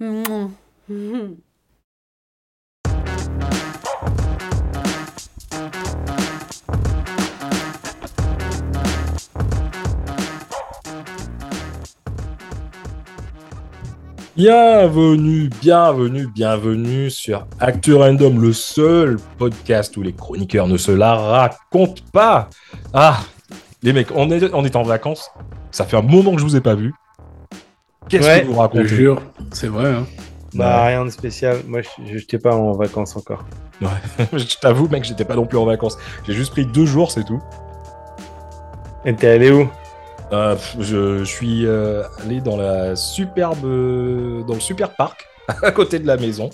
Bienvenue, bienvenue, bienvenue sur Actu Random, le seul podcast où les chroniqueurs ne se la racontent pas. Ah, les mecs, on est, on est en vacances. Ça fait un moment que je vous ai pas vu. Qu'est-ce Ouais, que vous Je racontez jure, c'est vrai. Hein. Bah, rien de spécial. Moi, je n'étais pas en vacances encore. Je t'avoue, mec, j'étais pas non plus en vacances. J'ai juste pris deux jours, c'est tout. Et t'es allé où? Euh, je, je suis euh, allé dans la superbe, euh, dans le super parc à côté de la maison.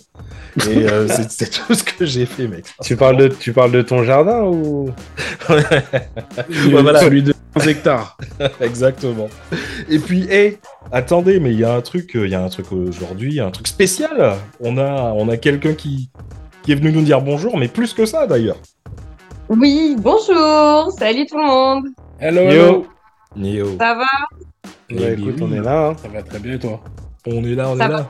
Et euh, c'est tout ce que j'ai fait, mec. tu parles, de, tu parles de ton jardin ou? Ouais, voilà. Celui de 15 hectares. Exactement. Et puis, hé, attendez, mais il y a un truc, euh, il y a un truc aujourd'hui, il y a un truc spécial. On a, on a quelqu'un qui, qui est venu nous dire bonjour, mais plus que ça d'ailleurs. Oui, bonjour, salut tout le monde. Hello, Yo. Ça va? Eh Bah, bien, Écoute, on est là. hein. Ça va très bien et toi? On est là, on Ça est va, là.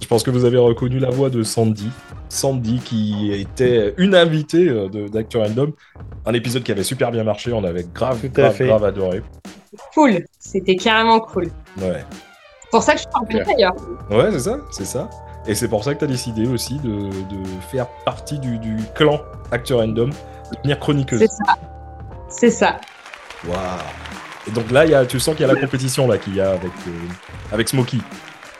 Je pense que vous avez reconnu la voix de Sandy. Sandy qui était une invitée euh, de- d'Actu Random. Un épisode qui avait super bien marché, on avait grave, Tout à grave, fait. grave adoré. Cool, c'était carrément cool. Ouais. C'est pour ça que je suis en Clair. d'ailleurs. Ouais, c'est ça, c'est ça. Et c'est pour ça que tu as décidé aussi de, de faire partie du, du clan Actu Random, de devenir chroniqueuse. C'est ça. C'est ça. Waouh. Et donc là, il y a, tu sens qu'il y a la compétition là qu'il y a avec, euh, avec Smokey,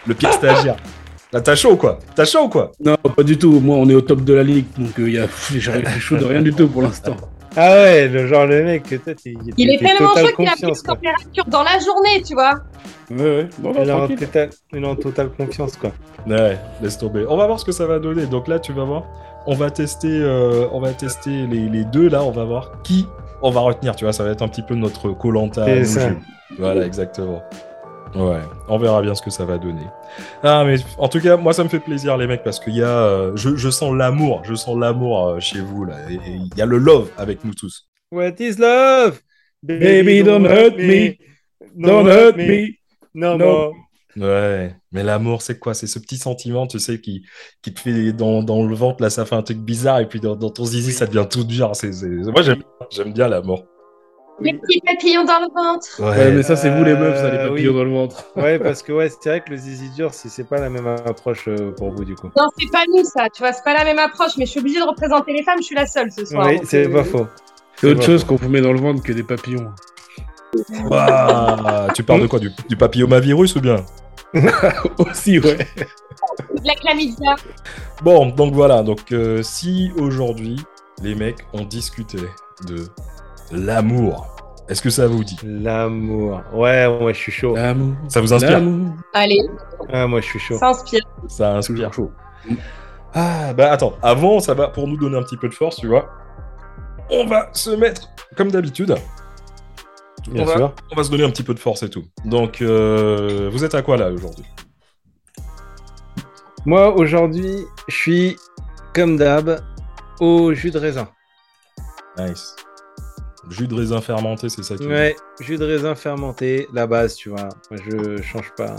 le pire stagiaire. Là, t'as chaud quoi T'as chaud quoi Non, pas du tout. Moi, on est au top de la ligue, donc il y a... j'ai chaud de rien du tout pour l'instant. Ah ouais, le genre le mec toi, t'es- Il est tellement chaud qu'il a pris une température dans la journée, tu vois. Ouais, ouais. Bon, bah, Il est en totale, il est en totale confiance, quoi. Ouais, laisse tomber. On va voir ce que ça va donner. Donc là, tu vas voir, on va tester, euh, on va tester les, les deux là. On va voir qui on va retenir. Tu vois, ça va être un petit peu notre Colanta. Voilà, exactement. Ouais, on verra bien ce que ça va donner. Ah, mais en tout cas, moi, ça me fait plaisir, les mecs, parce qu'il y a, euh, je, je sens l'amour, je sens l'amour euh, chez vous là. Et et il y a le love avec nous tous. What is love? Baby, don't hurt me. Don't hurt me. No No. more. Ouais, mais l'amour, c'est quoi? C'est ce petit sentiment, tu sais, qui, qui te fait dans, dans le ventre, là, ça fait un truc bizarre, et puis dans, dans ton zizi, ça devient tout dur. C'est- Moi, j'aime, j'aime bien l'amour. Les petits papillons dans le ventre. Ouais, mais ça, c'est vous les meufs, ça, les Euh, papillons oui. dans le ventre. Ouais, parce que ouais, c'est vrai que le zizi dur, c'est pas la même approche euh, pour vous, du coup. Non, c'est pas nous ça, tu vois, c'est pas la même approche, mais je suis obligée de représenter les femmes, je suis la seule ce soir. Oui, c'est euh, pas faux. C'est autre chose qu'on vous met dans le ventre que des papillons. Tu parles de quoi Du, du papillomavirus ou bien? Aussi, ouais. de la chlamydia. Bon, donc voilà. Donc, euh, si aujourd'hui, les mecs ont discuté de l'amour, est-ce que ça vous dit? L'amour. Ouais, moi, je suis chaud. L'amour. Ça vous inspire? L'amour. Allez, Ah, moi, je suis chaud. ça inspire. Ça inspire. Chaud. Ah, bah attends, avant, ça va pour nous donner un petit peu de force, tu vois. On va se mettre comme d'habitude. Bien on, va, sûr. on va se donner un petit peu de force et tout. Donc, euh, vous êtes à quoi là aujourd'hui? Moi, aujourd'hui, je suis, comme d'hab, au jus de raisin. Nice. Jus de raisin fermenté, c'est ça qui Ouais, jus de raisin fermenté, la base, tu vois. Moi, je change pas.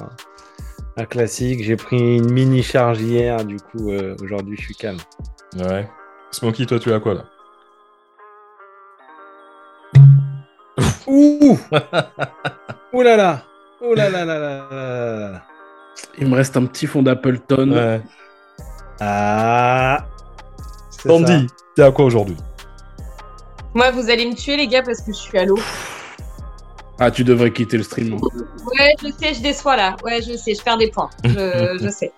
Un classique. J'ai pris une mini charge hier, du coup, euh, aujourd'hui, je suis calme. Ouais. Smokey, toi, tu as quoi là? Ouh Ouh là là Ouh là là là là là là Il me reste un petit fond d'Appleton. Ouais. Ah Sandy, t'es à quoi aujourd'hui? Moi, vous allez me tuer, les gars, parce que je suis à l'eau. Ah, tu devrais quitter le stream. Ouais, je sais, je déçois là. Ouais, je sais, je perds des points. Je, je sais.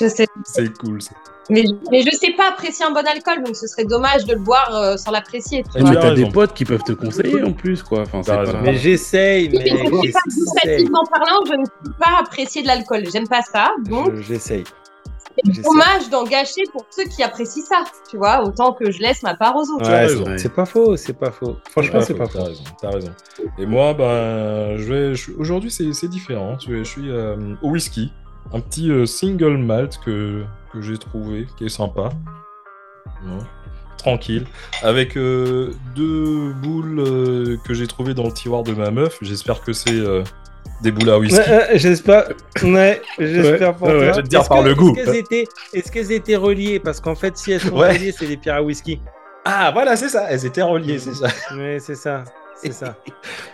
Je sais. C'est cool ça. Mais, mais je sais pas apprécier un bon alcool, donc ce serait dommage de le boire euh, sans l'apprécier. tu. Mais as t'as des potes qui peuvent te conseiller en plus, quoi. Enfin, pas... Mais j'essaye, mais mais c'est pas parlant, je ne peux pas apprécier de l'alcool. J'aime pas ça, donc Je- J'essaye. C'est dommage d'en gâcher pour ceux qui apprécient ça. Tu vois, autant que je laisse ma part aux autres. Ouais, raison. c'est- pas faux, c'est pas faux. Franchement, c'est pas T'as faux. raison, t'as raison. Et moi, ben, je vais. je- Aujourd'hui, c'est c'est différent. Je, suis euh, au whisky, un petit euh, single malt que, que j'ai trouvé, qui est sympa. Ouais. Tranquille. Avec euh, deux boules euh, que j'ai trouvées dans le tiroir de ma meuf. J'espère que c'est euh, des boules à whisky. Ouais, euh, j'espère, ouais, j'espère pour ouais, toi. Je vais te dire par que- le goût. Est-ce qu'elles étaient, reliées? Parce qu'en fait, si elles sont Ouais. reliées, c'est des pierres à whisky. Ah, voilà, c'est ça. Elles étaient reliées, c'est ça. Ouais, c'est ça, c'est ça.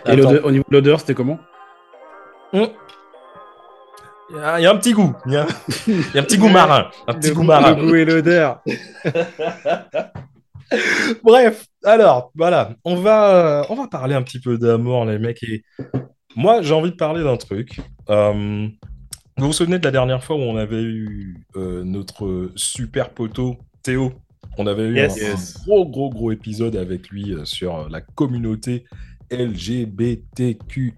Et au niveau de l'odeur, c'était comment? Hum. Il y, a, il y a un petit goût. Il y a, un- il y a un petit goût marin. Un petit Le goût goût, marin. le goût et l'odeur. Bref, alors, voilà. On va, euh, on va parler un petit peu d'amour, les mecs. Et moi, j'ai envie de parler d'un truc. Euh, vous vous souvenez de la dernière fois où on avait eu euh, notre super poteau Théo? On avait eu Yes. un, Yes. gros, gros, gros épisode avec lui euh, sur la communauté LGBTQIA.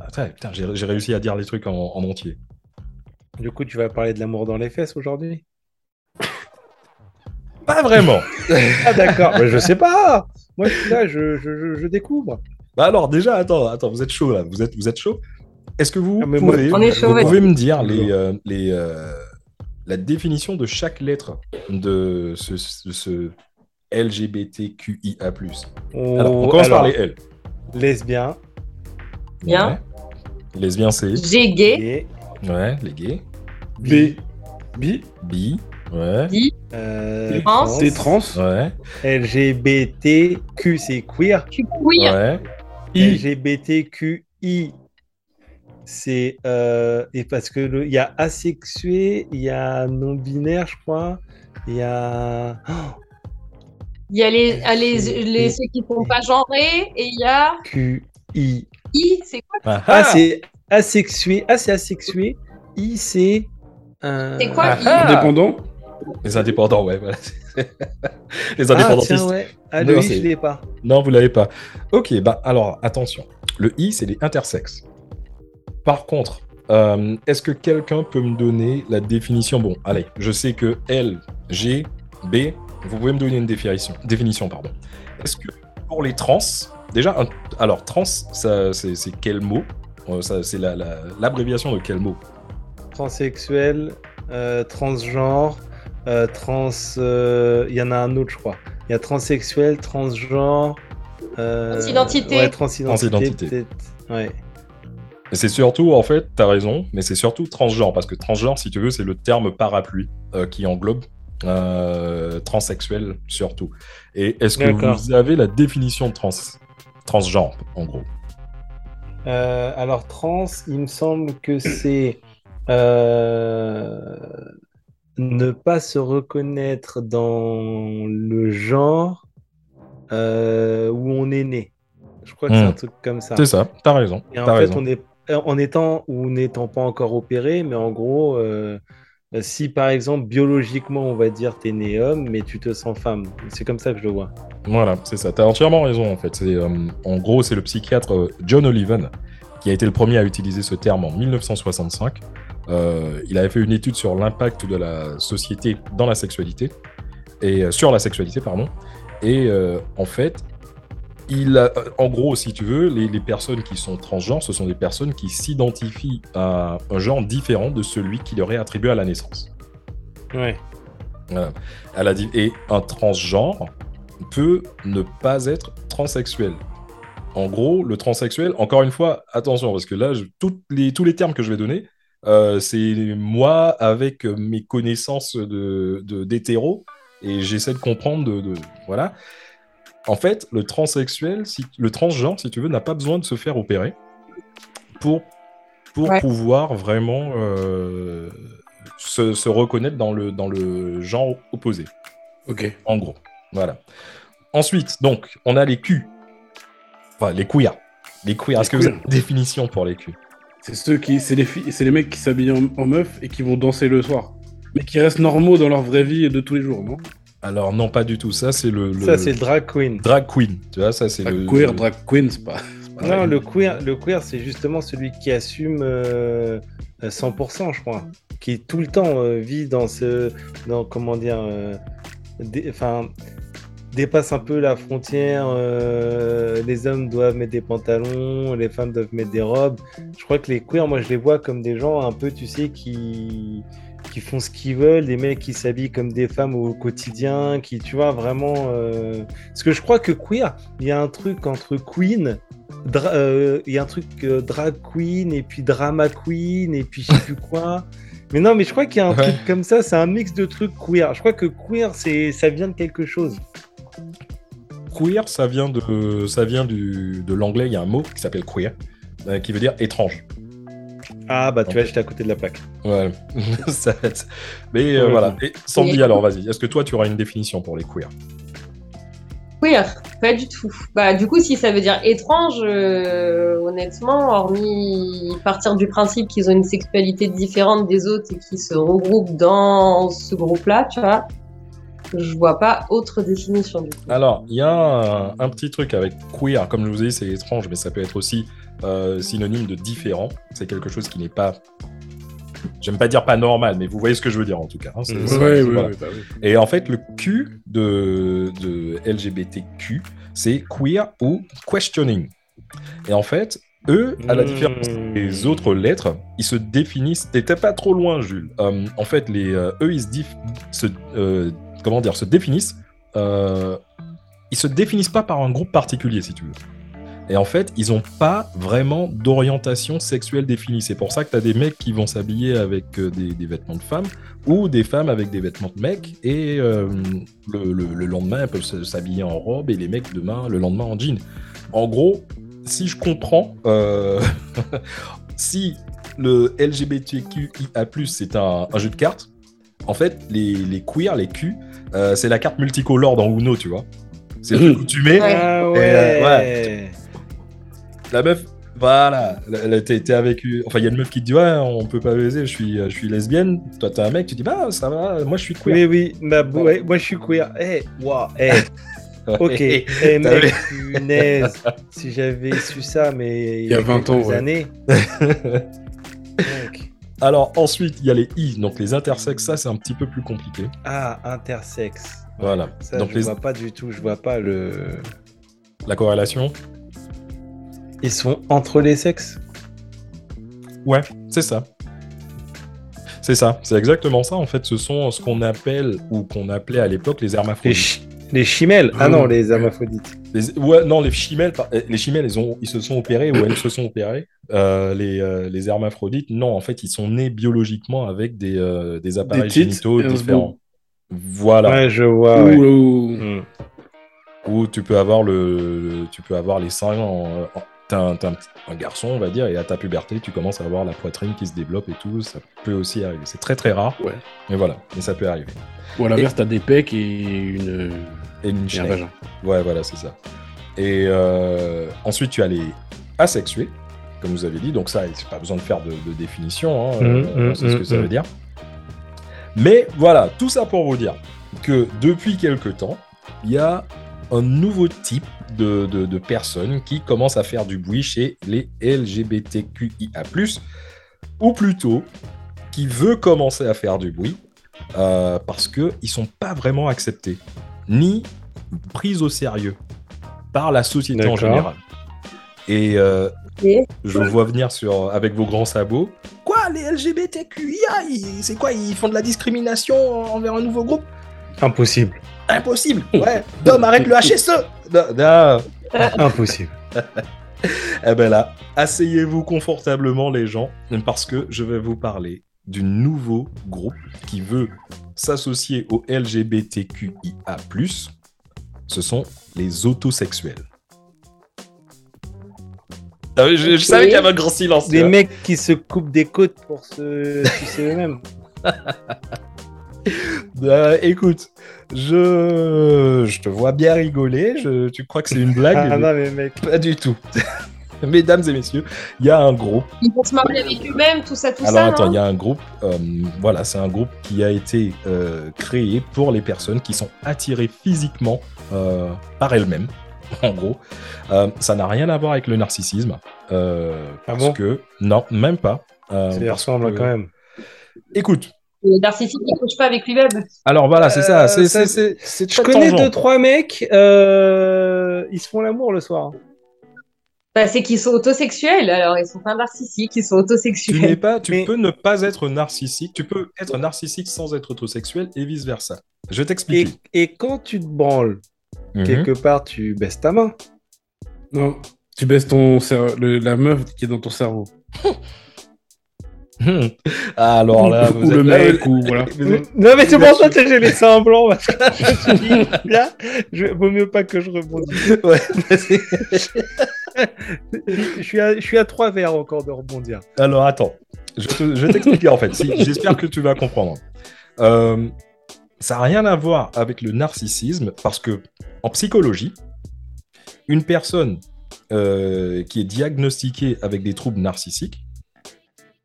Attends, putain, j'ai réussi à dire les trucs en, en entier. Du coup, tu vas parler de l'amour dans les fesses aujourd'hui? Pas vraiment. Ah d'accord. Bah, je sais pas. Moi, je suis là, je, je, je, je découvre. Bah alors, déjà, attends, attends, vous êtes chaud là. Vous êtes, vous êtes chaud? Est-ce que vous Ah, pouvez, On est chaud, vous ouais. pouvez me dire les, euh, les, euh, la définition de chaque lettre de ce, ce, ce LGBTQIA+. Alors, on Oh, commence par les L. lesbien, Bien. Ouais. Lesbien, c'est? J'ai gay. gay, Ouais, les gays. B. B. Bi. Ouais. euh, Trans. C'est trans. Ouais. LGBTQ, c'est queer. Queer. Ouais. LGBTQI, c'est euh, et parce que il y a asexué, il y a non binaire, je crois. Il y a Il y a les, ah, les, les, ceux qui ne sont pas genrés et il y a QI. I, c'est quoi Ah, Ah, ah c'est asexué. Ah, c'est asexué. I, c'est. euh, C'est quoi Ah, I ah Indépendant. Les indépendants, ouais. Voilà. les Ah, indépendantistes. tiens, ouais. Ah, Non, le I, c'est- je l'ai pas. Non, vous l'avez pas. Ok, bah alors attention. Le I, c'est les intersexes. Par contre, euh, est-ce que quelqu'un peut me donner la définition? Bon, allez, je sais que L, G, B, vous pouvez me donner une définition. Définition, pardon. Est-ce que pour les trans, déjà, un- alors trans, ça, c'est, c'est quel mot? Euh, ça, C'est la- la- l'abréviation de quel mot? Transsexuel, euh, transgenre, euh, trans. Il y en a un autre, je crois. Il y a transsexuel, transgenre. Euh, Transidentité. Ouais, transidentité. Ouais. C'est surtout, en fait, t'as raison, mais c'est surtout transgenre, parce que transgenre, si tu veux, c'est le terme parapluie euh, qui englobe euh, transsexuel surtout. Et est-ce que vous avez la définition de trans transgenre, en gros? Euh, alors, trans, il me semble que c'est euh, ne pas se reconnaître dans le genre euh, où on est né. Je crois que c'est Hmm. un truc comme ça. C'est ça, t'as raison. Et en t'as fait, raison. on est en étant ou n'étant pas encore opéré, mais en gros, euh, si par exemple biologiquement on va dire t'es né homme, mais tu te sens femme, c'est comme ça que je le vois. Voilà, c'est ça. T'as entièrement raison, en fait. Euh, en gros, c'est le psychiatre euh, John Oliven qui a été le premier à utiliser ce terme en 1965. Euh, il avait fait une étude sur l'impact de la société dans la sexualité, et euh, sur la sexualité, pardon. Et euh, en fait, il a, en gros, si tu veux, les, les personnes qui sont transgenres, ce sont des personnes qui s'identifient à un genre différent de celui qui leur est attribué à la naissance. Ouais. Voilà. Elle a dit, et un transgenre peut ne pas être transsexuel. En gros, le transsexuel, encore une fois, attention, parce que là, je- toutes les, tous les termes que je vais donner, euh, c'est moi avec mes connaissances de, d'hétéro, et j'essaie de comprendre de, de- Voilà. En fait, le transsexuel, si, le transgenre, si tu veux, n'a pas besoin de se faire opérer pour, pour Ouais. pouvoir vraiment euh, se, se reconnaître dans le, dans le genre opposé, Ok. en gros. Voilà. Ensuite, donc, on a les Q. Enfin, les queers. Les queers. Est-ce que vous avez une définition pour les Q C'est ceux qui, c'est les filles, c'est les mecs qui s'habillent en, en meuf et qui vont danser le soir, mais qui restent normaux dans leur vraie vie de tous les jours, non? Alors, non, pas du tout. Ça, c'est le, le- Ça c'est drag queen. drag queen. Tu vois, ça, c'est le. queer, drag queen, c'est pas. Non, le queer, le queer, c'est justement celui qui assume euh, euh, 100%, je crois, qui tout le temps euh, vit dans ce, dans comment dire, euh, enfin, dépasse un peu la frontière. euh, les hommes doivent mettre des pantalons, les femmes doivent mettre des robes. Je crois que les queers, moi, je les vois comme des gens un peu, tu sais, qui qui font ce qu'ils veulent, des mecs qui s'habillent comme des femmes au quotidien, qui, tu vois, vraiment. euh, Parce que je crois que queer, il y a un truc entre queen, euh, il y a un truc euh, drag queen, et puis drama queen, et puis je sais plus quoi. Mais non, mais je crois qu'il y a un Ouais. truc comme ça, c'est un mix de trucs queer. Je crois que queer, c'est ça vient de quelque chose. Queer, ça vient de, ça vient du, de l'anglais. Il y a un mot qui s'appelle queer, euh, qui veut dire étrange. Ah, bah tu vois, j'étais à côté de la plaque. Ouais. Ça va être- Mais euh, voilà. Et Sandy, alors vas-y. Est-ce que toi, tu auras une définition pour les queer? Queer, pas du tout. Bah, du coup, si ça veut dire étrange, euh, honnêtement, hormis partir du principe qu'ils ont une sexualité différente des autres et qu'ils se regroupent dans ce groupe-là, tu vois, je vois pas autre définition du coup. Alors, il y a un, un petit truc avec queer, comme je vous ai dit, c'est étrange, mais ça peut être aussi euh, synonyme de différent. C'est quelque chose qui n'est pas. J'aime pas dire pas normal, mais vous voyez ce que je veux dire en tout cas. hein, voilà. ouais, bah oui. Et en fait, le Q de, de LGBTQ, c'est queer ou questioning. Et en fait, eux, à la différence Mmh. des autres lettres, ils se définissent. T'étais pas trop loin, Jules. Euh, en fait, les, euh, eux, ils se, dif- se, euh, comment dire, se définissent. euh, ils se définissent pas par un groupe particulier, si tu veux. Et en fait, ils ont pas vraiment d'orientation sexuelle définie. C'est pour ça que tu as des mecs qui vont s'habiller avec euh, des, vêtements de femmes ou des femmes avec des vêtements de mecs. Et euh, le, le- le lendemain, elles peuvent s'habiller en robe et les mecs demain, le lendemain en jean. En gros, si je comprends, euh, si le LGBTQIA+, c'est un, un jeu de cartes, en fait, les, les queers, les Q, euh, c'est la carte multicolore dans Uno, tu vois. C'est le truc où tu mets Ouais. Ah euh, ouais. la meuf, voilà, la- t'es avec, une- enfin il y a une meuf qui te dit ouais, on peut pas baiser, je suis, je suis lesbienne. Toi t'es un mec, tu dis bah ça va, moi je suis queer. Oui, oui, bah, ouais, moi je suis queer. Eh, waouh, eh, ok. Eh, T'as mec, punaise. si j'avais su ça, mais il y a 20 ans, ouais. années. Mec. Alors ensuite il y a les I, donc les intersexes, ça c'est un petit peu plus compliqué. Ah, intersexe. Voilà. Ça, donc je les- vois pas du tout. Je vois pas le. la corrélation, Ils sont entre les sexes? ouais, c'est ça. C'est ça, c'est exactement ça en fait. Ce sont ce qu'on appelle ou qu'on appelait à l'époque les Les, hermaphrodites. les chimelles. Ah non, non. les hermaphrodites. Les- ouais, non, les chimelles, euh, les chimelles, ils, ont, ils se sont opérés ou elles se sont opérées. Euh, les, euh, les hermaphrodites, non, en fait, ils sont nés biologiquement avec des, euh, des appareils génitaux et différents. Voilà. Ouais, je vois. Ouais. Hmm. Où tu peux avoir le, le- tu peux avoir les seins en, en- t'es un, garçon, on va dire, et à ta puberté, tu commences à avoir la poitrine qui se développe et tout. Ça peut aussi arriver. C'est très très rare, Ouais. mais voilà, mais ça peut arriver. Ou à l'inverse, t'as des pecs et une. Et une et un schneck. vagin. Ouais, voilà, c'est ça. Et euh, ensuite, tu as les asexués, comme vous avez dit. Donc ça, c'est pas besoin de faire de, de définition. Hein, Mhm, euh, mhm, c'est ce que ça mhm. veut dire. Mais voilà, tout ça pour vous dire que depuis quelque temps, il y a un nouveau type de, de- de personnes qui commencent à faire du bruit chez les LGBTQIA+, ou plutôt qui veut commencer à faire du bruit euh, parce qu'ils ne sont pas vraiment acceptés, ni pris au sérieux par la société en général. Et euh, je vous vois venir sur, avec vos grands sabots. Quoi, les LGBTQIA, c'est quoi Ils font de la discrimination envers un nouveau groupe? Impossible. Impossible Ouais Dom, arrête le HSE Non, non. Impossible. Eh ben là, asseyez-vous confortablement les gens, parce que je vais vous parler du nouveau groupe qui veut s'associer au LGBTQIA+. Ce sont les autosexuels. Ah je, je savais qu'il y avait un grand silence. Des mecs qui se coupent des côtes pour se sucer eux-mêmes. Euh, écoute, je... je te vois bien rigoler. Je... Tu crois que c'est une blague? Ah mais non, mais mec. Pas du tout. Mesdames et messieurs, il y a un groupe Ils vont se marier avec eux-mêmes, tout ça, tout Alors ça. attends, non il y a un groupe, euh, voilà, c'est un groupe qui a été euh, créé pour les personnes qui sont attirées physiquement euh, par elles-mêmes, en gros. Euh, ça n'a rien à voir avec le narcissisme, euh, Ah parce bon? que non, même pas. euh, Ça y ressemble que- quand même. Écoute, Le narcissique, il couche pas avec lui-même. alors voilà, c'est ça, Euh, c'est ça- c'est- c'est- c'est Je connais tangent. deux, trois mecs, euh, ils se font l'amour le soir. Bah, c'est qu'ils sont autosexuels, alors ils sont pas narcissiques, ils sont Tu autosexuels. n'es pas, tu Mais- peux ne pas être narcissique. Tu peux être narcissique sans être autosexuel et vice versa. Je vais t'expliquer. Et, et quand tu te branles, Mhm. quelque part, tu baisses ta main. Non, tu baisses ton le- la meuf qui est dans ton cerveau. Hmm. Alors là, Ou vous le êtes là, mec, vous- ou voilà. vous- Non, mais c'est pour ça que j'ai laissé un blanc. Parce que je me suis dit, là, je... vaut mieux pas que je rebondisse. Ouais, je, suis à, trois verres encore de rebondir. Alors attends, je, vais t'expliquer en fait. J'espère que tu vas comprendre. Euh, ça n'a rien à voir avec le narcissisme parce que en psychologie, une personne euh, qui est diagnostiquée avec des troubles narcissiques,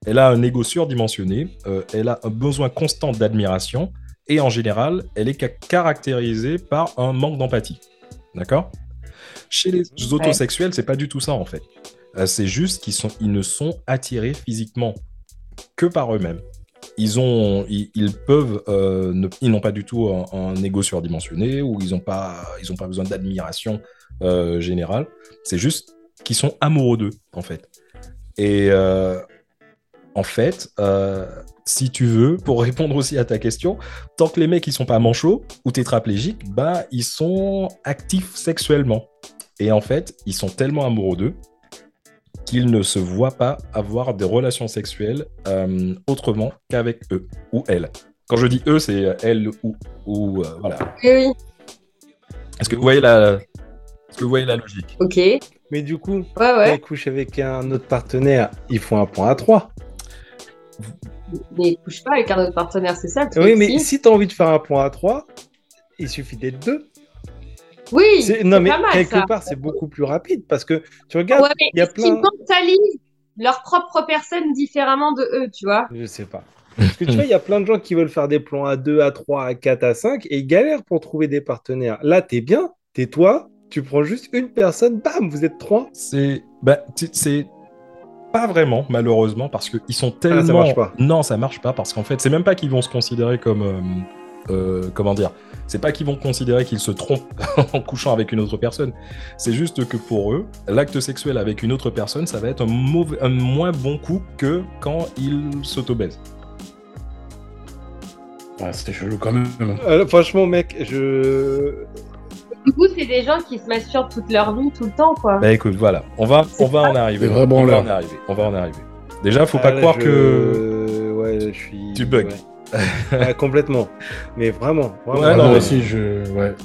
elle a un ego surdimensionné, euh, elle a un besoin constant d'admiration et en général, elle est ca- caractérisée par un manque d'empathie. D'accord? Chez les autosexuels, c'est pas du tout ça en fait. Euh, c'est juste qu'ils sont, ils ne sont attirés physiquement que par eux-mêmes. Ils ont, ils, ils peuvent, euh, ne- ils n'ont pas du tout un, un ego surdimensionné ou ils n'ont pas, ils ont pas besoin d'admiration euh, générale. C'est juste qu'ils sont amoureux d'eux en fait. Et euh, en fait, si tu veux, pour répondre aussi à ta question, tant que les mecs ils sont pas manchots ou tétraplégiques, bah ils sont actifs sexuellement. Et en fait, ils sont tellement amoureux d'eux qu'ils ne se voient pas avoir des relations sexuelles euh, autrement qu'avec eux ou elles. Quand je dis eux, c'est elles ou, ou euh, voilà. Oui, oui, Est-ce que vous voyez la, est-ce que vous voyez la logique? Ok. Ouais, Mais du coup, quand ouais. ils couchent avec un autre partenaire, ils font un point à trois. Mais ils couchent pas avec un autre partenaire, c'est ça le truc. Oui, mais si. si tu as envie de faire un point à trois, il suffit d'être deux. Oui, C'est- Non, mais pas mal, quelque ça. part, c'est beaucoup plus rapide parce que tu regardes, Ouais, mais il y a plein. mentalisent leur propre personne différemment de eux, tu vois Je sais pas. Parce que tu vois, il y a plein de gens qui veulent faire des plans à 2, à 3, à 4, à 5 et ils galèrent pour trouver des partenaires. Là, t'es bien, t'es toi, tu prends juste une personne, bam, vous êtes trois. C'est, bah, c'est pas vraiment malheureusement parce qu'ils sont tellement. Ah, ça marche pas. Non, ça marche pas parce qu'en fait, c'est même pas qu'ils vont se considérer comme, euh, euh, comment dire, c'est pas qu'ils vont considérer qu'ils se trompent en couchant avec une autre personne. C'est juste que pour eux, l'acte sexuel avec une autre personne, ça va être un mauvais, un moins bon coup que quand ils s'autobaisent. Ah, c'est chelou quand même. Euh, franchement, mec, je. Du coup, c'est des gens qui se masturbent toute leur vie, tout le temps, quoi. Bah écoute, voilà, on va, on va en arriver. C'est vrai on va en arriver. On va en arriver. Déjà, faut Ah, pas là, croire je- que Ouais, je suis. Tu bugs. ouais. Ah, complètement. Mais vraiment, vraiment. Ouais, Ah, non, mais- aussi, je. Ouais.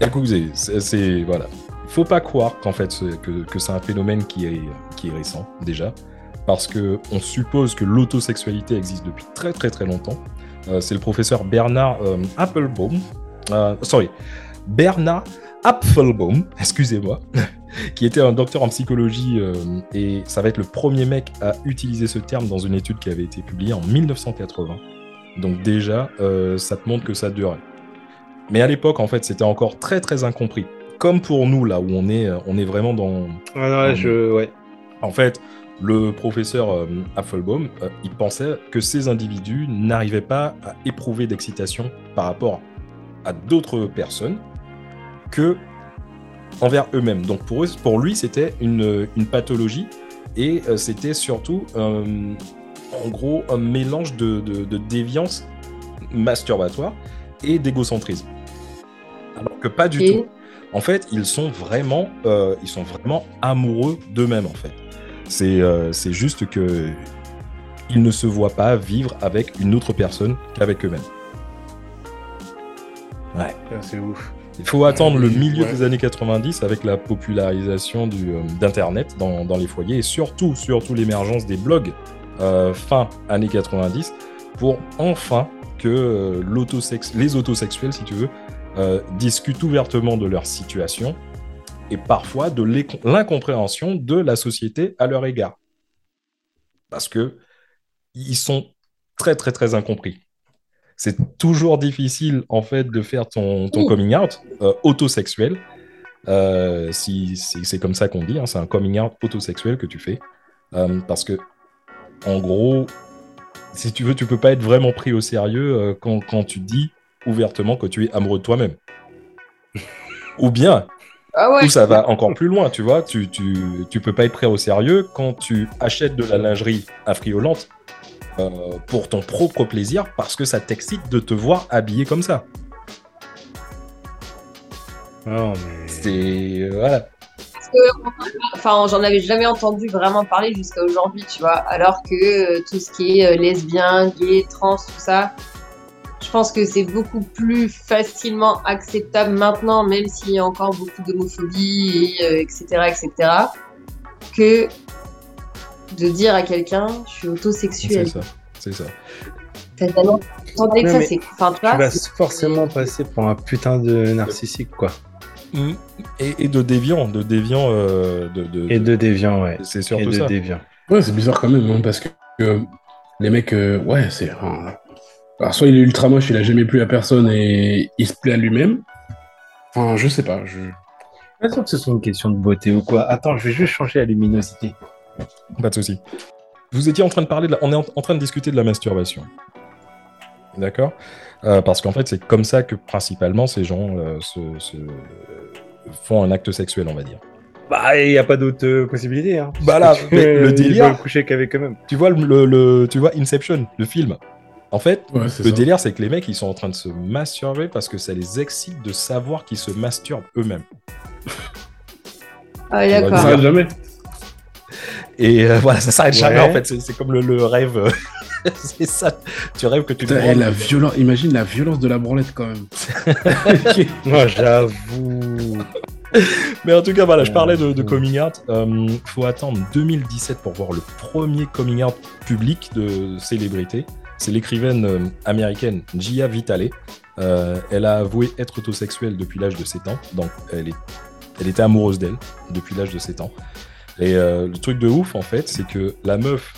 Écoutez, c'est voilà. Il faut pas croire qu'en fait c'est- que, que c'est un phénomène qui est, qui est récent déjà, parce que on suppose que l'autosexualité existe depuis très très très longtemps. Euh, c'est le professeur Bernard euh, Applebaum, euh, sorry, Bernard Apfelbaum, excusez-moi, qui était un docteur en psychologie euh, et ça va être le premier mec à utiliser ce terme dans une étude qui avait été publiée en 1980. Donc déjà, euh, ça te montre que ça durait. Mais à l'époque, en fait, c'était encore très très incompris. Comme pour nous, là où on est, euh, on est vraiment dans. Ah, non, je. Ouais. En fait, le professeur euh, euh, il pensait que ces individus n'arrivaient pas à éprouver d'excitation par rapport à d'autres personnes que envers eux-mêmes. Donc pour, eux, pour lui, c'était une, une pathologie et euh, c'était surtout, en gros, un mélange de, de- de déviance masturbatoire et d'égocentrisme. Alors que pas du Et- tout. En fait, ils sont vraiment, euh, ils sont vraiment amoureux d'eux-mêmes. En fait, c'est euh, c'est juste que ils ne se voient pas vivre avec une autre personne qu'avec eux-mêmes. Ouais. Ah, C'est ouf. Il faut attendre le milieu ouais. des années 90 avec la popularisation euh, d'Internet dans, dans les foyers et surtout, surtout l'émergence des blogs fin années 90 pour enfin que euh, l'autosex- les autosexuels, si tu veux, euh, discutent ouvertement de leur situation et parfois de l'incompréhension de la société à leur égard. Parce que ils sont très, très, très incompris c'est toujours difficile en fait de faire ton, coming out euh, autosexuel. Euh, si, si- c'est comme ça qu'on dit, hein, c'est un coming out autosexuel que tu fais. Euh, parce que, en gros, si tu veux, tu peux pas être vraiment pris au sérieux euh, quand, quand tu dis ouvertement que tu es amoureux de toi-même. ou bien, Ah ouais. Ou ça va encore plus loin, tu vois. Tu, tu, tu peux pas être prêt au sérieux quand tu achètes de la lingerie affriolante euh, pour ton propre plaisir parce que ça t'excite de te voir habillé comme ça. Mais... C'est. euh, Voilà. Parce que, enfin, j'en avais jamais entendu vraiment parler jusqu'à aujourd'hui, tu vois. Alors que euh, tout ce qui est euh, lesbien, gay, trans, tout ça, je pense que c'est beaucoup plus facilement acceptable maintenant, même s'il y a encore beaucoup d'homophobie, et, euh, etc., etc., que de dire à quelqu'un, je suis C'est autosexuel. ça. C'est ça. Ça, c'est. Enfin, tu vas forcément passer pour un putain de narcissique, quoi. Mm. Et, et de déviant, de déviant, euh, de, de- Et de déviant, ouais. C'est Et surtout de ça. déviant. Ouais, c'est bizarre quand même, hein, parce que euh, les mecs, euh, ouais, c'est. alors, soit il est ultra moche, il a jamais plu à personne et il se plaît à lui-même. Enfin, je sais pas. Je... Pas sûr que ce soit une question de beauté ou quoi. Attends, je vais juste changer la luminosité. Pas de souci. Vous étiez en train de parler de la... On est en, en train de discuter de la masturbation. D'accord? Euh, Parce qu'en fait, c'est comme ça que principalement ces gens euh, se, se- font un acte sexuel, on va dire. Bah, il n'y a pas d'autre euh, possibilité. Hein. Bah là, mais le ils délire- veulent coucher qu'avec eux-mêmes. Tu vois, le, le- le- tu vois Inception, le film. En fait, Ouais, le ça. délire, c'est que les mecs, ils sont en train de se masturber parce que ça les excite de savoir qu'ils se masturbent eux-mêmes. Ah ouais, Ça d'accord. s'arrête jamais. Et euh, voilà, ça s'arrête jamais, en fait. C'est c'est comme le, le rêve. c'est ça. Tu rêves que tu te la violence, imagine la violence de la branlette quand même. Moi, j'avoue. Mais en tout cas, voilà, je parlais de, de coming out. Euh, faut attendre 2017 pour voir le premier coming out public de célébrité. C'est l'écrivaine euh, américaine Gia Vitale. Euh, elle a avoué être autosexuelle depuis l'âge de 7 ans. Donc, elle, est, elle était amoureuse d'elle depuis l'âge de 7 ans. Et euh, le truc de ouf, en fait, c'est que la meuf,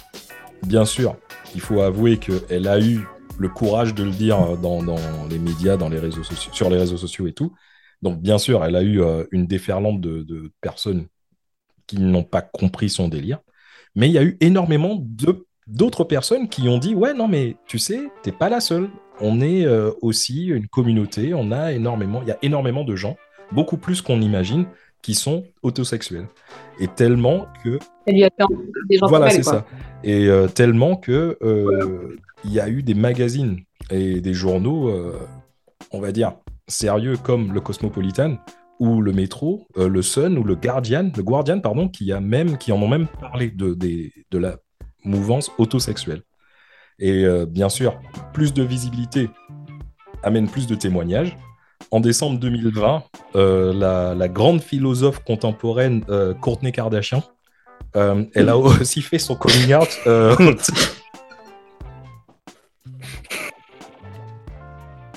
bien sûr, il faut avouer qu'elle a eu le courage de le dire dans, les médias, dans les réseaux sur les réseaux sociaux et tout. Donc, bien sûr, elle a eu euh, une déferlante de, personnes qui n'ont pas compris son délire. Mais il y a eu énormément d'autres personnes qui ont dit Ouais, non, mais tu sais, t'es pas la seule. On est euh, aussi une communauté. On a énormément, il y a énormément de gens, beaucoup plus qu'on imagine, qui sont autosexuels. Et tellement que des gens voilà, c'est ça. Et euh, tellement que euh, il y a eu des magazines et des journaux, euh, on va dire sérieux comme le Cosmopolitan ou le Métro, le Sun ou le Guardian, le Guardian pardon, qui a même qui en ont même parlé de des- de la mouvance autosexuelle. Et bien sûr, plus de visibilité amène plus de témoignages. En décembre 2020, euh, la, la grande philosophe contemporaine euh, Courtney Kardashian euh, elle a aussi fait son coming out. euh,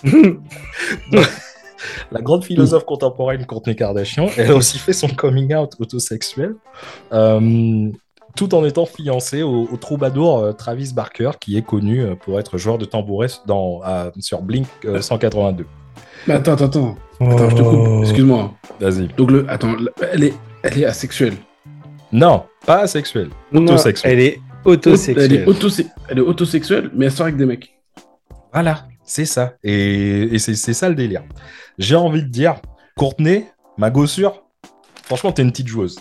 la grande philosophe contemporaine Courtney Kardashian, elle a aussi fait son coming out autosexuel, tout en étant fiancée au, au troubadour Travis Barker, qui est connu pour être joueur de tambouret dans, à- sur Blink euh, 182. Mais attends, attends, attends. Attends, je te Oh. coupe. Excuse-moi. Vas-y. Donc, le... attends, le- elle est, elle est asexuelle. Non, pas asexuel. Non, Autosexuel. Elle est Elle autosexuelle. est, autose- elle est autosexuelle, mais elle sort avec des mecs. Voilà, c'est ça. Et, et c'est c'est ça le délire. J'ai envie de dire, Courtenay, ma gossure, franchement, t'es une petite joueuse.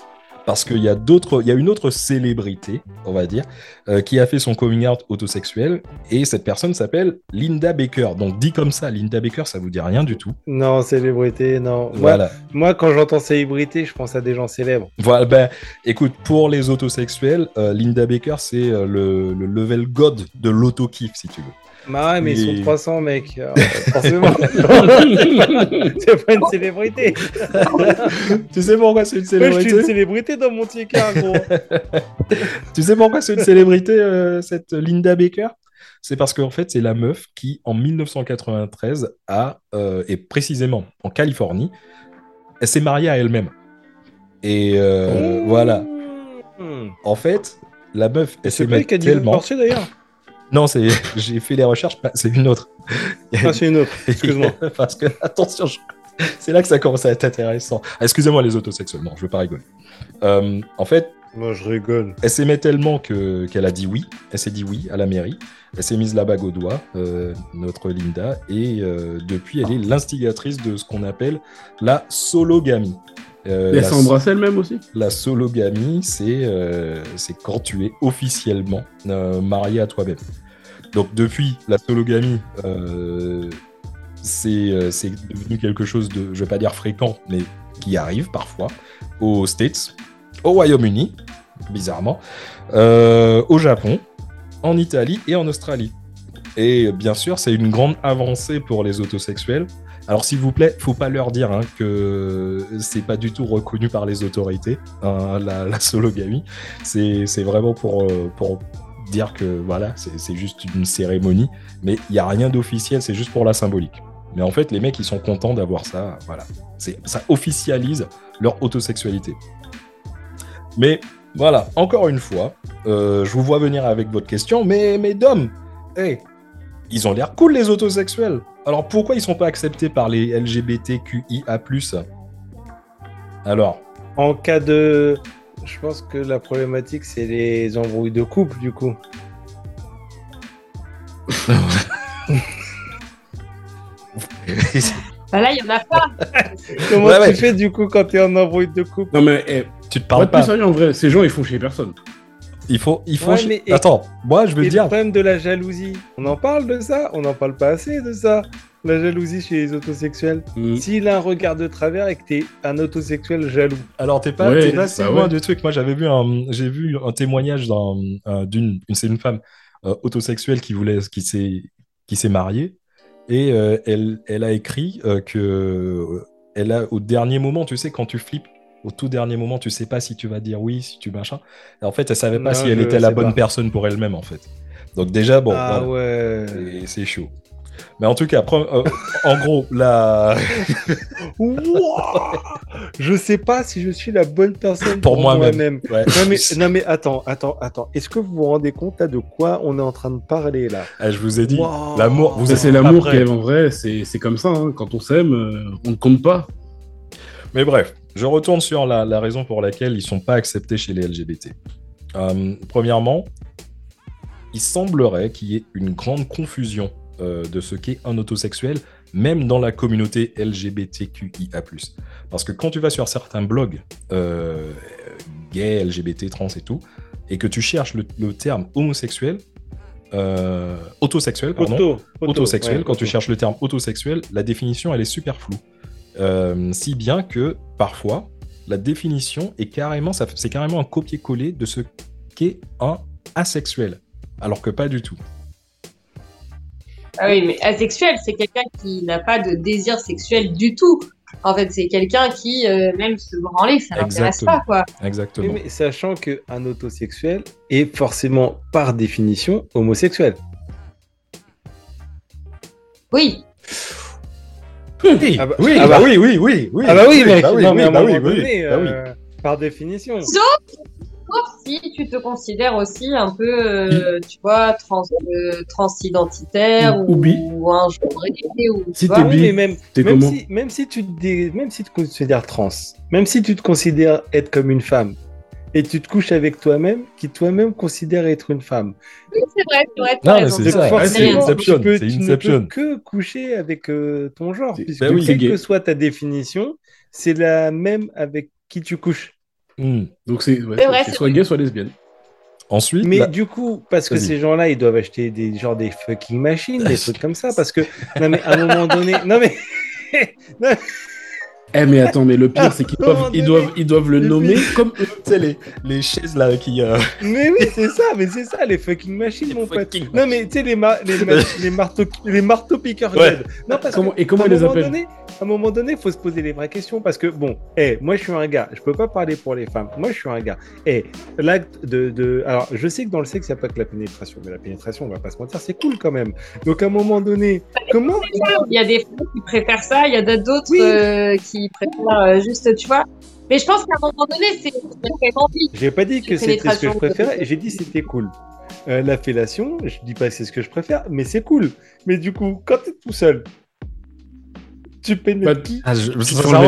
Parce qu'il y a d'autres, il y a une autre célébrité, on va dire, euh, qui a fait son coming out autosexuel. Et cette personne s'appelle Linda Baker. Donc dit comme ça, Linda Baker, ça vous dit rien du tout. Non, célébrité, non. Moi, Voilà. moi, quand j'entends célébrité, je pense à des gens célèbres. Voilà, ben, écoute, pour les autosexuels, euh, Linda Baker, c'est euh, le, le level god de l'auto-kiff, si tu veux. Bah ouais, mais ils sont 300, mec. Alors, forcément. c'est pas une célébrité. tu sais pourquoi c'est une Moi, je suis célébrité une célébrité dans mon ticket, gros. Tu sais pourquoi c'est une célébrité, euh, cette Linda Baker? C'est parce qu'en fait, c'est la meuf qui, en 1993, a, euh, et précisément en Californie, elle s'est mariée à elle-même. Et euh, voilà. Hmm. En fait, la meuf, elle s'est dit tellement... d'ailleurs. Non, c'est... j'ai fait les recherches, bah, c'est une autre. Ah, c'est une autre. Excuse-moi. parce que, attention, je- c'est là que ça commence à être intéressant. Ah, Excusez-moi les autosexuels, non, je veux pas rigoler. Euh, en fait, Moi, je rigole. Elle s'aimait tellement que qu'elle a dit oui. Elle s'est dit oui à la mairie. Elle s'est mise la bague au doigt, euh, notre Linda, et euh, depuis, elle est l'instigatrice de ce qu'on appelle la sologamie. Euh, Et elle s'est embrassée elle-même aussi? la sologamie, c'est euh, c'est quand tu es officiellement euh, marié à toi-même. Donc depuis la sologamie, euh, c'est euh, devenu quelque chose de, je vais pas dire fréquent, mais qui arrive parfois aux States, au Royaume-Uni, bizarrement, euh, au Japon, en Italie et en Australie. Et bien sûr, c'est une grande avancée pour les autosexuels. Alors, s'il vous plaît, faut pas leur dire hein, que c'est pas du tout reconnu par les autorités, hein, la, la sologamie. C'est vraiment pour, euh, pour dire que voilà, c'est juste une cérémonie, mais il n'y a rien d'officiel, c'est juste pour la symbolique. Mais en fait, les mecs, ils sont contents d'avoir ça. Voilà, ça officialise leur autosexualité. Mais voilà, encore une fois, euh, je vous vois venir avec votre question, mais, Dom, hey, ils ont l'air cool les autosexuels. Alors pourquoi ils sont pas acceptés par les LGBTQIA+. Alors, En cas de. Je pense que la problématique, c'est les embrouilles de couple, du coup. Bah là, il y en a pas. Comment Ouais, tu ouais. fais, du coup, quand t'es en embrouille de couple? Non, mais eh, tu te parles pas. sérieux, en vrai, ces gens, ils font chier personne. Il faut, il faut. Ouais, ch- mais- et- Attends, moi je veux Et le dire. problème de la jalousie, on en parle de ça On n'en parle pas assez de ça La jalousie chez les autosexuels. Mm. S'il a un regard de travers et que t'es un autosexuel jaloux, Alors t'es pas, Ouais, t'es pas si bah loin ouais. du truc. Moi j'avais vu un, j'ai vu un témoignage d'un, euh, d'une, une, c'est une femme euh, autosexuelle qui voulait, qui s'est, qui s'est mariée et euh, elle, elle a écrit euh, que euh, elle a au dernier moment, tu sais, quand tu flippes, au tout dernier moment, tu sais pas si tu vas dire oui, si tu machin. Et en fait, elle savait pas Non, si elle était la bonne pas. personne pour elle-même en fait. Donc déjà bon, ah voilà. ouais. C'est chaud. Mais en tout cas, euh, en gros, la... Je sais pas si je suis la bonne personne Pour pour, moi-même. moi-même. ouais. non, mais, non mais attends, attends, attends. Est-ce que vous vous rendez compte là, de quoi on est en train de parler là? Ah, je vous ai dit, Wow. l'amour, vous c'est l'amour qui est en vrai, c'est c'est comme ça. hein. Quand on s'aime, euh, on ne compte pas. Mais bref, je retourne sur la, la raison pour laquelle ils sont pas acceptés chez les LGBT. Euh, premièrement, il semblerait qu'il y ait une grande confusion euh, de ce qu'est un autosexuel, même dans la communauté LGBTQIA+. Parce que quand tu vas sur certains blogs euh, gays, LGBT, trans et tout, et que tu cherches le, le terme homosexuel, autosexuel, pardon, Auto, auto, autosexuel, ouais, quand auto. tu cherches le terme autosexuel, la définition, elle est super floue. Euh, si bien que, parfois, la définition est carrément, ça- c'est carrément un copier-coller de ce qu'est un asexuel. Alors que pas du tout. Ah oui, mais asexuel, c'est quelqu'un qui n'a pas de désir sexuel du tout. En fait, c'est quelqu'un qui, euh, même se branler, ça l'intéresse pas, quoi. Exactement. Oui, mais sachant qu'un autosexuel est forcément, par définition, homosexuel. Oui. Oui, Ah bah- oui, ah bah bah- oui, oui, oui, oui. ah bah oui, mec, bah oui, non, oui, mais à un moment oui, oui, donné, oui. euh, par définition. Sauf si tu te considères aussi un peu, euh, tu vois, trans, euh, transidentitaire Ou- ou, un genré, ou tu Si vois. oui, bi, mais même, si, même, si tu te même si tu te considères trans, même si tu te considères être comme une femme, et tu te couches avec toi-même, qui toi-même considère être une femme. Oui, c'est vrai, c'est vrai, Non, mais c'est ça. Forcément, c'est Inception, tu, peux- c'est tu ne peux que coucher avec euh, ton genre, puisque ben oui. quelle que soit ta définition, c'est la même avec qui tu couches. Hmm. Donc c'est ouais, soit gay, soit lesbienne. Ensuite, Mais la- du coup, parce que ces gens-là, ils doivent acheter des genre des fucking machines, des trucs comme ça, parce que non mais à un moment donné, non mais Eh mais attends, mais le pire c'est qu'ils doivent, ils doivent, ils doivent le nommer comme tu sais, les, les chaises là qui. euh, mais oui, c'est ça, mais c'est ça les fucking machines, Les mon pote. Non mais tu sais les, ma- les, ma- les marteaux les marteaux piqueurs Ouais. Non parce Comment- que et comment ils les appellent donné, à un moment donné, faut se poser les vraies questions parce que bon, eh, moi je suis un gars, je peux pas parler pour les femmes. Moi je suis un gars. Et l'acte de, de, alors je sais que dans le sexe il n'y a pas que la pénétration, mais la pénétration, on va pas se mentir, c'est cool quand même. Donc à un moment donné, comment Il y a des femmes qui préfèrent ça, il y en a d'autres Oui. euh, qui préfèrent euh, juste, tu vois. Mais je pense qu'à un moment donné, c'est envie. J'ai pas dit que c'était ce que je préférais, j'ai dit c'était cool. Euh, la fellation, je dis pas que c'est ce que je préfère, mais c'est cool. Mais du coup, quand t'es tout seul, tu pénètres Bah, qui? Ah, je,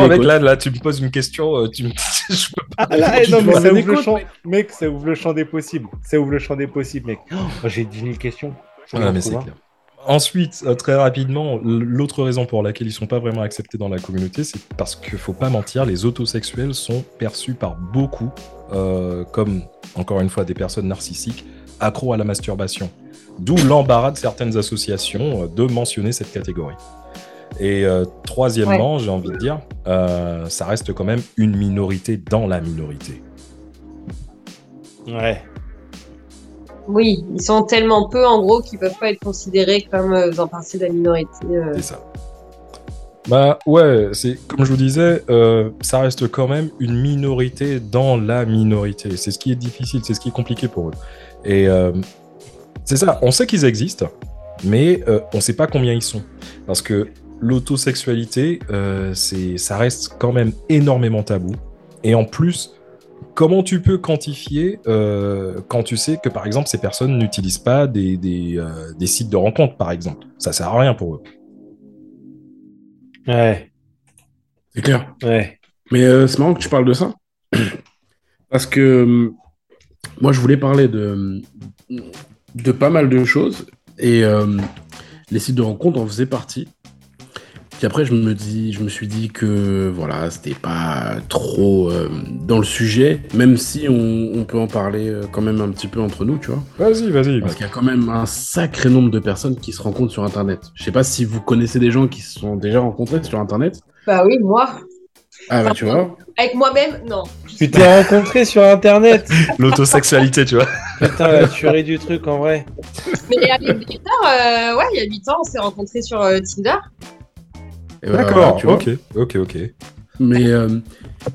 mec, là, là, tu me poses une question, euh, tu me... je peux pas Ah là, eh, non, mais ça ouvre le champ. mec. Ça ouvre le champ des possibles. Ça ouvre le champ des possibles, mec. Oh, j'ai 10 000 questions. Faut que Ah, j'en mais trouve c'est un. clair. Ensuite, euh, très rapidement, l'autre raison pour laquelle ils sont pas vraiment acceptés dans la communauté, c'est parce qu'il faut pas mentir, les autosexuels sont perçus par beaucoup euh, comme, encore une fois, des personnes narcissiques accros à la masturbation. D'où l'embarras de certaines associations euh, de mentionner cette catégorie. Et euh, troisièmement, j'ai envie de dire, euh, ça reste quand même une minorité dans la minorité. Ouais. Oui, ils sont tellement peu en gros qu'ils peuvent pas être considérés comme euh, faisant partie de la minorité. euh. C'est ça. Bah ouais, c'est comme je vous disais, euh, ça reste quand même une minorité dans la minorité. C'est ce qui est difficile, c'est ce qui est compliqué pour eux. Et euh, c'est ça, on sait qu'ils existent, mais on sait pas combien ils sont. Parce que l'autosexualité, c'est, ça reste quand même énormément tabou. Et en plus, comment tu peux quantifier euh, quand tu sais que par exemple ces personnes n'utilisent pas des, des, euh, des sites de rencontres, par exemple? Ça sert à rien pour eux. Ouais. C'est clair. Ouais. Mais euh, c'est marrant que tu parles de ça. Parce que moi, je voulais parler de, de pas mal de choses. Et euh, les sites de rencontres en faisaient partie. Puis après, je me, dis, je me suis dit que voilà, c'était pas trop euh, dans le sujet, même si on, on peut en parler euh, quand même un petit peu entre nous, tu vois. Vas-y, vas-y. Parce qu'il y a quand même un sacré nombre de personnes qui se rencontrent sur Internet. Je sais pas si vous connaissez des gens qui se sont déjà rencontrés sur Internet. Bah oui, moi. Ah bah tu vois. Avec moi-même, non. Tu t'es rencontré sur Internet L'autosexualité, tu vois. Putain, la tuerie du truc en vrai. Mais avec Victor, euh, ouais, il y a 8 ans, on s'est rencontrés sur euh, Tinder. Voilà, D'accord, tu vois. ok, ok, ok. Mais euh,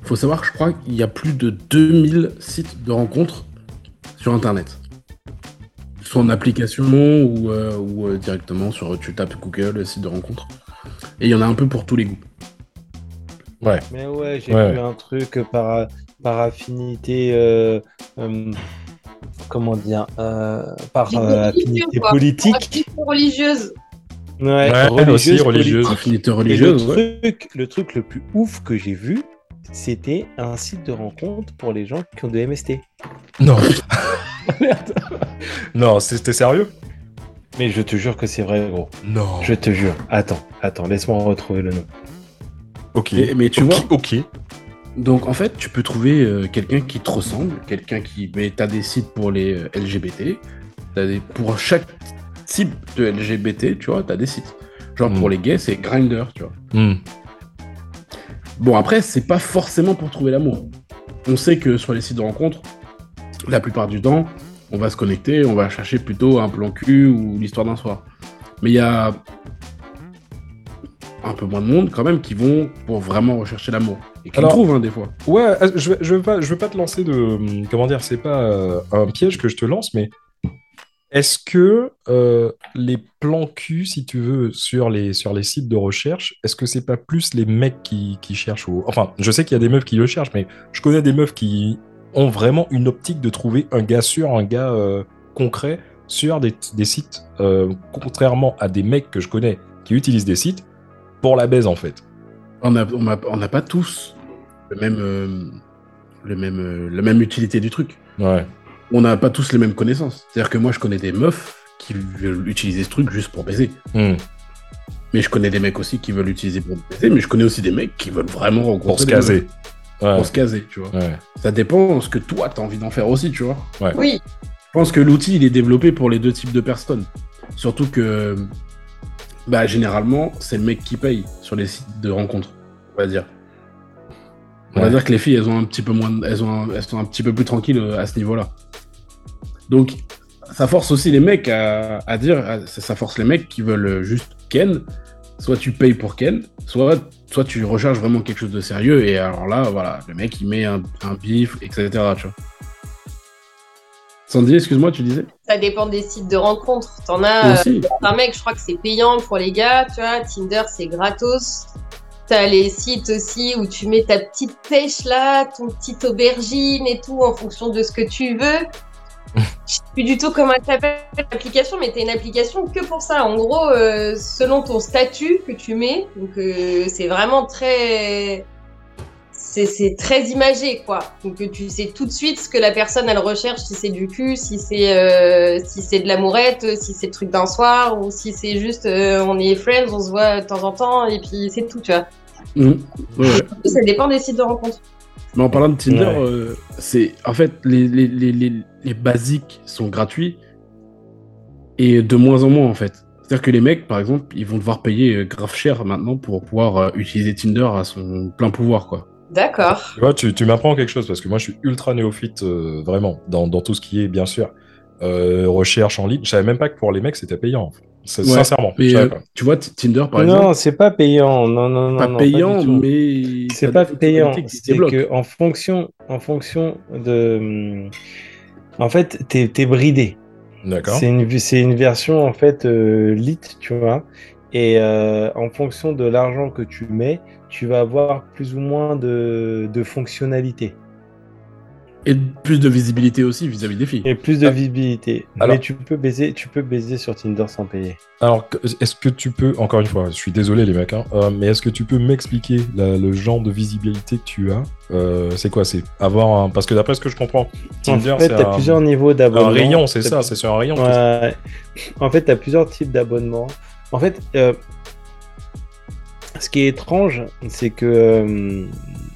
faut savoir que je crois qu'il y a plus de 2000 sites de rencontres sur Internet. Soit en application ou, euh, ou euh, directement sur tu tapes Google site de rencontres. Et il y en a un peu pour tous les goûts. Mais ouais, j'ai Ouais. vu un truc par, par affinité. euh, euh, comment dire euh, Par euh, affinité quoi. politique. Activité religieuse. Ouais, Ouais, aussi religieuse. Affinité Et le religieuse, ouais. truc, le truc le plus ouf que j'ai vu, c'était un site de rencontre pour les gens qui ont de MST. Non. non, c'était sérieux? Mais je te jure que c'est vrai, gros. Non. Je te jure. Attends, attends, laisse-moi retrouver le nom. Ok. Mais tu vois, Ok. donc en fait, tu peux trouver euh, quelqu'un qui te ressemble, quelqu'un qui. Mais t'as des sites pour les euh, LGBT, t'as des... pour chaque type de LGBT, tu vois, t'as des sites. Genre Mm. pour les gays, c'est Grindr, tu vois. Hmm. Bon, après, c'est pas forcément pour trouver l'amour. On sait que sur les sites de rencontres, la plupart du temps, on va se connecter, on va chercher plutôt un plan cul ou l'histoire d'un soir. Mais il y a un peu moins de monde quand même qui vont pour vraiment rechercher l'amour. Et qui le trouvent, hein, des fois. Ouais, euh, je je veux pas, je veux pas te lancer de, hum, comment dire, c'est pas euh, un piège que je te lance, mais est-ce que euh, les plans cul, si tu veux, sur les, sur les sites de recherche, est-ce que c'est pas plus les mecs qui, qui cherchent au... Enfin, je sais qu'il y a des meufs qui le cherchent, mais je connais des meufs qui ont vraiment une optique de trouver un gars sûr, un gars euh, concret sur des, des sites, euh, contrairement à des mecs que je connais qui utilisent des sites pour la baise en fait. On n'a on a- on pas tous le même, le même, la même utilité du truc. Ouais. On n'a pas tous les mêmes connaissances. C'est-à-dire que moi, je connais des meufs qui veulent utiliser ce truc juste pour baiser. Hmm. Mais je connais des mecs aussi qui veulent l'utiliser pour baiser, mais je connais aussi des mecs qui veulent vraiment rencontrer Pour se caser. Ouais. Pour se caser, tu vois. Ouais. Ça dépend de ce que toi, t'as envie d'en faire aussi, tu vois. Oui, Je pense que l'outil, il est développé pour les deux types de personnes. Surtout que, bah, généralement, c'est le mec qui paye sur les sites de rencontres, on va dire. On va dire que les filles, elles ont un petit peu moins, elles ont, un- elles sont un petit peu plus tranquilles euh, à ce niveau-là. Donc, ça force aussi les mecs à, à dire, à- ça force les mecs qui veulent juste Ken. Soit tu payes pour Ken, soit, soit tu recherches vraiment quelque chose de sérieux. Et alors là, voilà, le mec, il met un, un bif, etc. Tu vois. Sandy, excuse-moi, tu disais? Ça dépend des sites de rencontres. T'en as euh, un mec, je crois que c'est payant pour les gars, tu vois. Tinder, c'est gratos. T'as les sites aussi où tu mets ta petite pêche là, ton petite aubergine et tout en fonction de ce que tu veux. Je sais plus du tout comment elle s'appelle l'application, mais t'as une application que pour ça. En gros, euh, selon ton statut que tu mets, donc euh, c'est vraiment très. c'est très imagé, quoi. Donc tu sais tout de suite ce que la personne elle recherche, si c'est du cul, si c'est euh, si c'est de l'amourette, si c'est le truc d'un soir, ou si c'est juste euh, on est friends, on se voit de temps en temps, et puis c'est tout, tu vois. Ouais. Ça dépend des sites de rencontres. Mais en parlant de Tinder, Ouais. euh, c'est en fait les, les, les, les, les basiques sont gratuits et de moins en moins en fait. C'est-à-dire que les mecs, par exemple, ils vont devoir payer euh, grave cher maintenant pour pouvoir euh, utiliser Tinder à son plein pouvoir, quoi. D'accord. Tu vois, tu, tu m'apprends quelque chose parce que moi, je suis ultra néophyte, euh, vraiment, dans, dans tout ce qui est, bien sûr, euh, recherche en ligne. Je savais même pas que pour les mecs, c'était payant. C'est- Ouais. Sincèrement. Mais euh, tu vois, Tinder, par non, exemple, c'est pas payant. Non, non, non. pas non, payant, mais C'est pas payant. C'est que en fonction, en fonction de, hum, en fait, t'es es bridé. D'accord. C'est une, c'est une version en fait euh, lit, tu vois. Et euh, en fonction de l'argent que tu mets, tu vas avoir plus ou moins de, de fonctionnalités Et plus de visibilité aussi vis-à-vis des filles. et plus de Ah. visibilité. Alors- Mais tu peux baiser, tu peux baiser sur Tinder sans payer. Alors, est-ce que tu peux, encore une fois, je suis désolé les mecs, hein, euh, mais est-ce que tu peux m'expliquer le genre de visibilité que tu as Euh, C'est quoi C'est avoir un... Parce que d'après ce que je comprends, Tinder, en fait, c'est tu as un, plusieurs niveaux un d'abonnement. rayon, c'est T'as- ça, c'est sur un rayon. Ouais. En fait, tu as plusieurs types d'abonnements. En fait, euh, ce qui est étrange, c'est que. euh,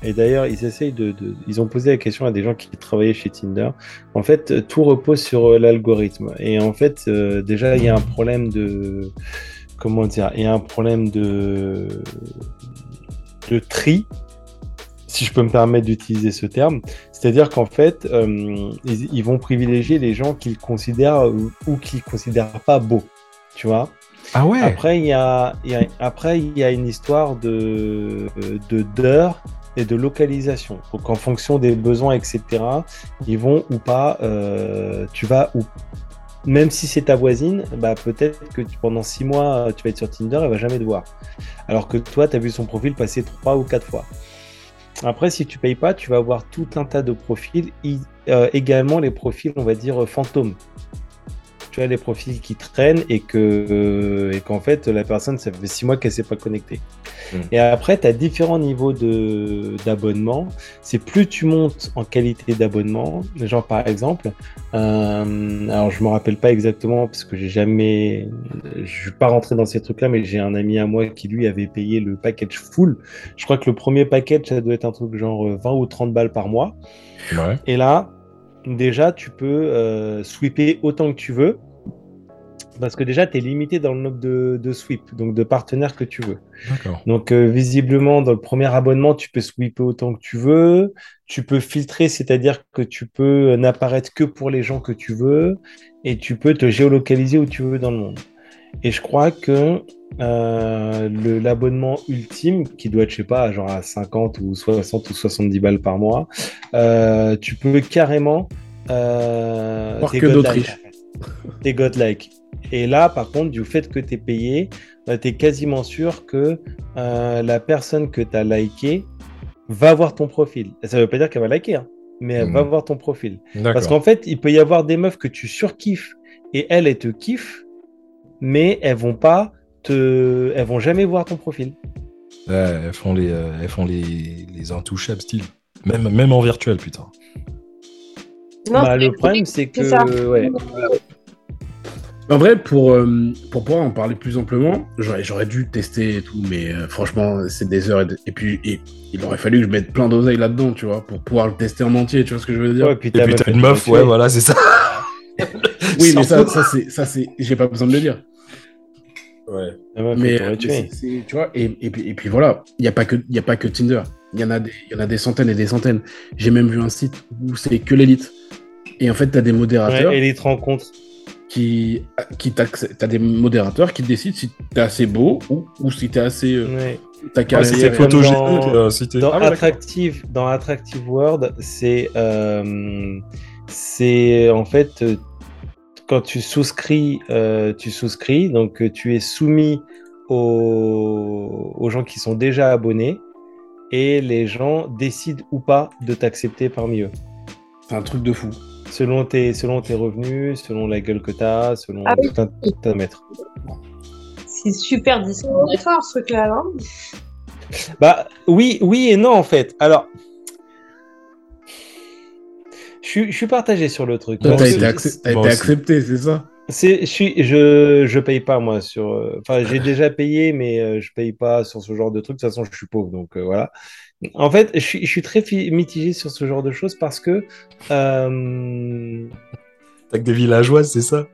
et d'ailleurs, ils essayent de, Ils ont posé la question à des gens qui travaillaient chez Tinder. En fait, tout repose sur euh, l'algorithme. Et en fait, euh, déjà, il y a un problème de. Comment dire Il y a un problème de. de tri. Si je peux me permettre d'utiliser ce terme, c'est-à-dire qu'en fait, ils, ils vont privilégier les gens qu'ils considèrent ou, ou qu'ils considèrent pas beaux, tu vois? Ah Après, il y a, une histoire de d'heures et de localisation. Donc, en fonction des besoins, etc., ils vont ou pas, euh, tu vas ou même si c'est ta voisine, bah peut-être que pendant six mois, tu vas être sur Tinder, elle va jamais te voir. Alors que toi, tu as vu son profil passer trois ou quatre fois. Après, si tu payes pas, tu vas avoir tout un tas de profils, euh, également les profils, on va dire, fantômes. Tu as les profils qui traînent et que euh, et qu'en fait, la personne, ça fait six mois qu'elle s'est pas connectée. Mm. Et après, tu as différents niveaux de d'abonnement. C'est plus tu montes en qualité d'abonnement, genre par exemple, euh, alors je me rappelle pas exactement parce que j'ai jamais, je suis pas rentré dans ces trucs-là, mais j'ai un ami à moi qui lui avait payé le package full. Je crois que le premier package, ça doit être un truc genre euh, 20 ou 30 balles par mois. Ouais. Et là, déjà, tu peux euh, sweeper autant que tu veux. Parce que déjà, tu es limité dans le nombre de, de sweep, donc de partenaires que tu veux. Donc, euh, visiblement, dans le premier abonnement, tu peux sweeper autant que tu veux. Tu peux filtrer, c'est-à-dire que tu peux euh, n'apparaître que pour les gens que tu veux. Et tu peux te géolocaliser où tu veux dans le monde. Et je crois que euh, l'abonnement ultime, qui doit être, je sais pas, genre à 50 ou 60 ou 70 balles par mois, euh, tu peux carrément. Euh, Voir t'es que fait. T'es godlike. Et là, par contre, du fait que tu es payé, tu es quasiment sûr que euh, la personne que tu as liké va voir ton profil. Ça veut pas dire qu'elle va liker, hein, mais elle va voir ton profil. Parce qu'en fait, il peut y avoir des meufs que tu surkiffes et elles, elles te kiffent, mais elles vont pas te. Elles vont jamais voir ton profil. Ouais, elles font les, euh, elles font les, les intouchables style. Même, même en virtuel, putain. Non, Bah, le problème, c'est que. ça. ouais. En vrai, pour, euh, pour pouvoir en parler plus amplement, j'aurais, j'aurais dû tester et tout, mais euh, franchement, c'est des heures. Et, de- et puis, et, il aurait fallu que je mette plein d'oseilles là-dedans, tu vois, pour pouvoir le tester en entier, tu vois ce que je veux dire? Ouais, puis Et puis t'as une meuf, ouais, voilà, c'est ça. Oui, mais ça, ça c'est, ça, c'est, j'ai pas besoin de le dire. Ouais. Elle Mais, mais c'est- c'est- tu vois, et, et, puis, et puis voilà, il n'y a, pas que- il y a pas que Tinder. Il y, en a des, il y en a des centaines et des centaines. J'ai même vu un site où c'est que l'élite. Et en fait, tu as des modérateurs Ouais, et les te rencontres. qui, qui t'accè- t'as des modérateurs qui décident si t'es assez beau ou, ou si t'es assez. euh, Ouais. ta Ah, carrière. c'était comme photogénique. dans- euh, si t'es- Dans, Ah ouais. Attractive, dans Attractive World, c'est euh, c'est en fait euh, quand tu souscris, euh, tu souscris, donc euh, tu es soumis aux, aux gens qui sont déjà abonnés et les gens décident ou pas de t'accepter parmi eux. C'est un truc de fou. Selon tes, selon tes revenus, selon la gueule que tu as, selon Ah oui. tout un. C'est super discriminatoire ce truc-là, non? Bah oui, oui et non en fait. Alors, je suis partagé sur le truc. Toi, t'as été, accep- t'as Moi été aussi. accepté, c'est ça? C'est, je suis, je, je paye pas moi sur. euh, Enfin, j'ai déjà payé, mais euh, je paye pas sur ce genre de truc. De toute façon, je suis pauvre, donc euh, voilà. En fait, je suis, je suis très fi- mitigé sur ce genre de choses parce que. euh, T'as que des villageoises, c'est ça?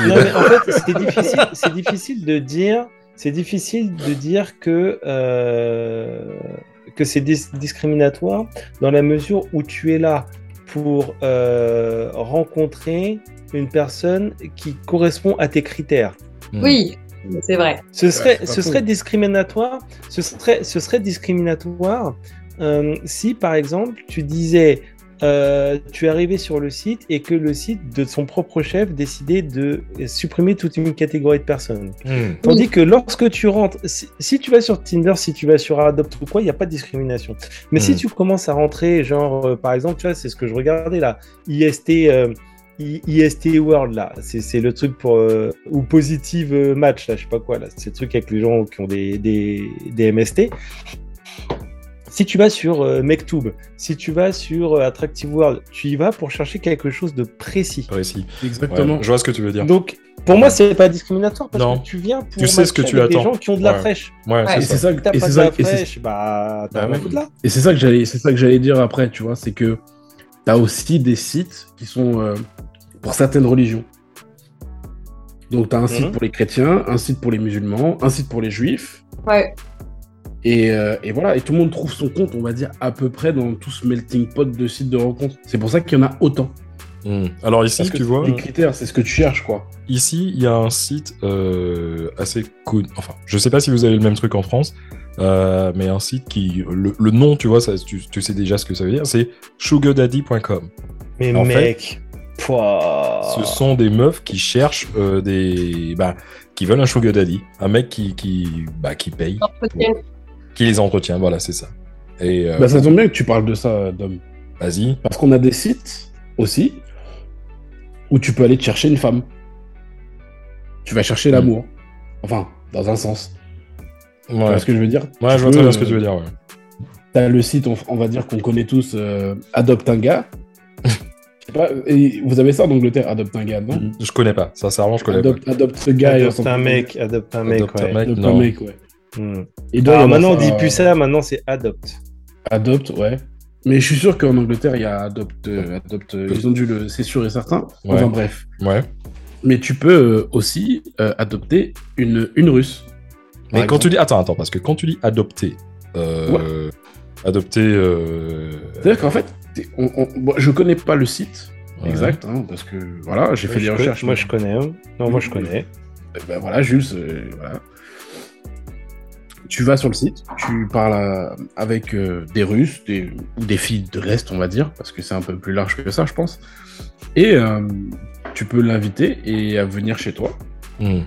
Non, mais en fait, c'est difficile, c'est difficile de dire, c'est difficile de dire que euh, que c'est dis- discriminatoire dans la mesure où tu es là pour euh, rencontrer une personne qui correspond à tes critères. Oui, c'est vrai. Ce serait, ce serait discriminatoire. Ce serait, ce serait discriminatoire euh, si, par exemple, tu disais, euh, tu es arrivé sur le site et que le site de son propre chef décidait de supprimer toute une catégorie de personnes. Hmm. Tandis que lorsque tu rentres, si, si tu vas sur Tinder, si tu vas sur Adopt ou quoi, il n'y a pas de discrimination. Mais si Hmm. tu commences à rentrer, genre, euh, par exemple, tu vois, c'est ce que je regardais là, IST, euh, I- IST World là, c'est le truc pour. euh, ou Positive Match là, je sais pas quoi là, c'est le truc avec les gens qui ont des, des, des MST. Si tu vas sur euh, Mektoub, si tu vas sur euh, Attractive World, tu y vas pour chercher quelque chose de précis. Précis. Ouais, Exactement. je vois ce que tu veux dire. Donc, pour moi, c'est pas discriminatoire parce Non. que tu viens pour Tu sais ce que tu avec des attends. gens qui ont de la Ouais. fraîche. Ouais, Ouais. c'est Et ça. et c'est de la ça, et c'est- fraîche, bah t'as Bah ouais. ça que j'allais, c'est ça que j'allais dire après, tu vois, c'est que t'as aussi des sites qui sont euh, pour certaines religions. Donc t'as un site Mhm. pour les chrétiens, un site pour les musulmans, un site pour les juifs, Ouais. Et, euh, et voilà, et tout le monde trouve son compte, on va dire à peu près dans tout ce melting pot de sites de rencontres. C'est pour ça qu'il y en a autant. Hmm. Alors ici, Parce que tu vois, les critères, c'est ce que tu cherches, quoi. ici, il y a un site euh, assez connu. Enfin, je sais pas si vous avez le même truc en France, euh, mais un site qui. Le, le nom, tu vois, ça, tu, tu sais déjà ce que ça veut dire, c'est sugardaddy.com. Mais En mec, pouah. Ce sont des meufs qui cherchent euh, des. Bah, qui veulent un sugar daddy. Un mec qui, qui, bah, qui paye, Entretien. Qui les entretient, voilà, c'est ça. Et euh, Bah, ça tombe bien que tu parles de ça, Dom. vas-y. Parce qu'on a des sites aussi où tu peux aller te chercher une femme. Tu vas chercher l'amour. Enfin, dans un sens. Tu Ouais, vois ce que je veux dire? Ouais Tu je vois très bien ce que tu veux dire. Ouais. T'as le site, on, on va dire qu'on connaît tous, euh, Adopte un gars. Je sais pas, et vous avez ça en Angleterre, Adopte un gars, non? Je connais pas, sincèrement, je connais Adopte, adopte ce gars. Adopte un mec, adopte un mec, Adopte un ouais. mec. Adopte non. un mec, ouais. Hmm. Et Alors avoir maintenant, on dit plus euh, ça, maintenant c'est adopte. Adopte, ouais. Mais je suis sûr qu'en Angleterre, il y a Adopte. euh, euh, ils ont dû le. C'est sûr et certain. Ouais. Enfin bref. Ouais. Mais tu peux euh, aussi euh, adopter une, une russe. Mais quand tu dis. Attends, attends, parce que quand tu dis adopter. Euh, Adopter. euh, C'est-à-dire qu'en fait, on, on- bon, je connais pas le site ouais. exact, hein, parce que voilà, j'ai fait des recherches. Moi je connais. hein. Non, moi je connais. Euh, ben voilà, Jules, euh, voilà. Tu vas sur le site, tu parles à- avec euh, des Russes, des, ou des filles de l'Est, on va dire, parce que c'est un peu plus large que ça, je pense. Et euh, tu peux l'inviter et à venir chez toi. Hmm.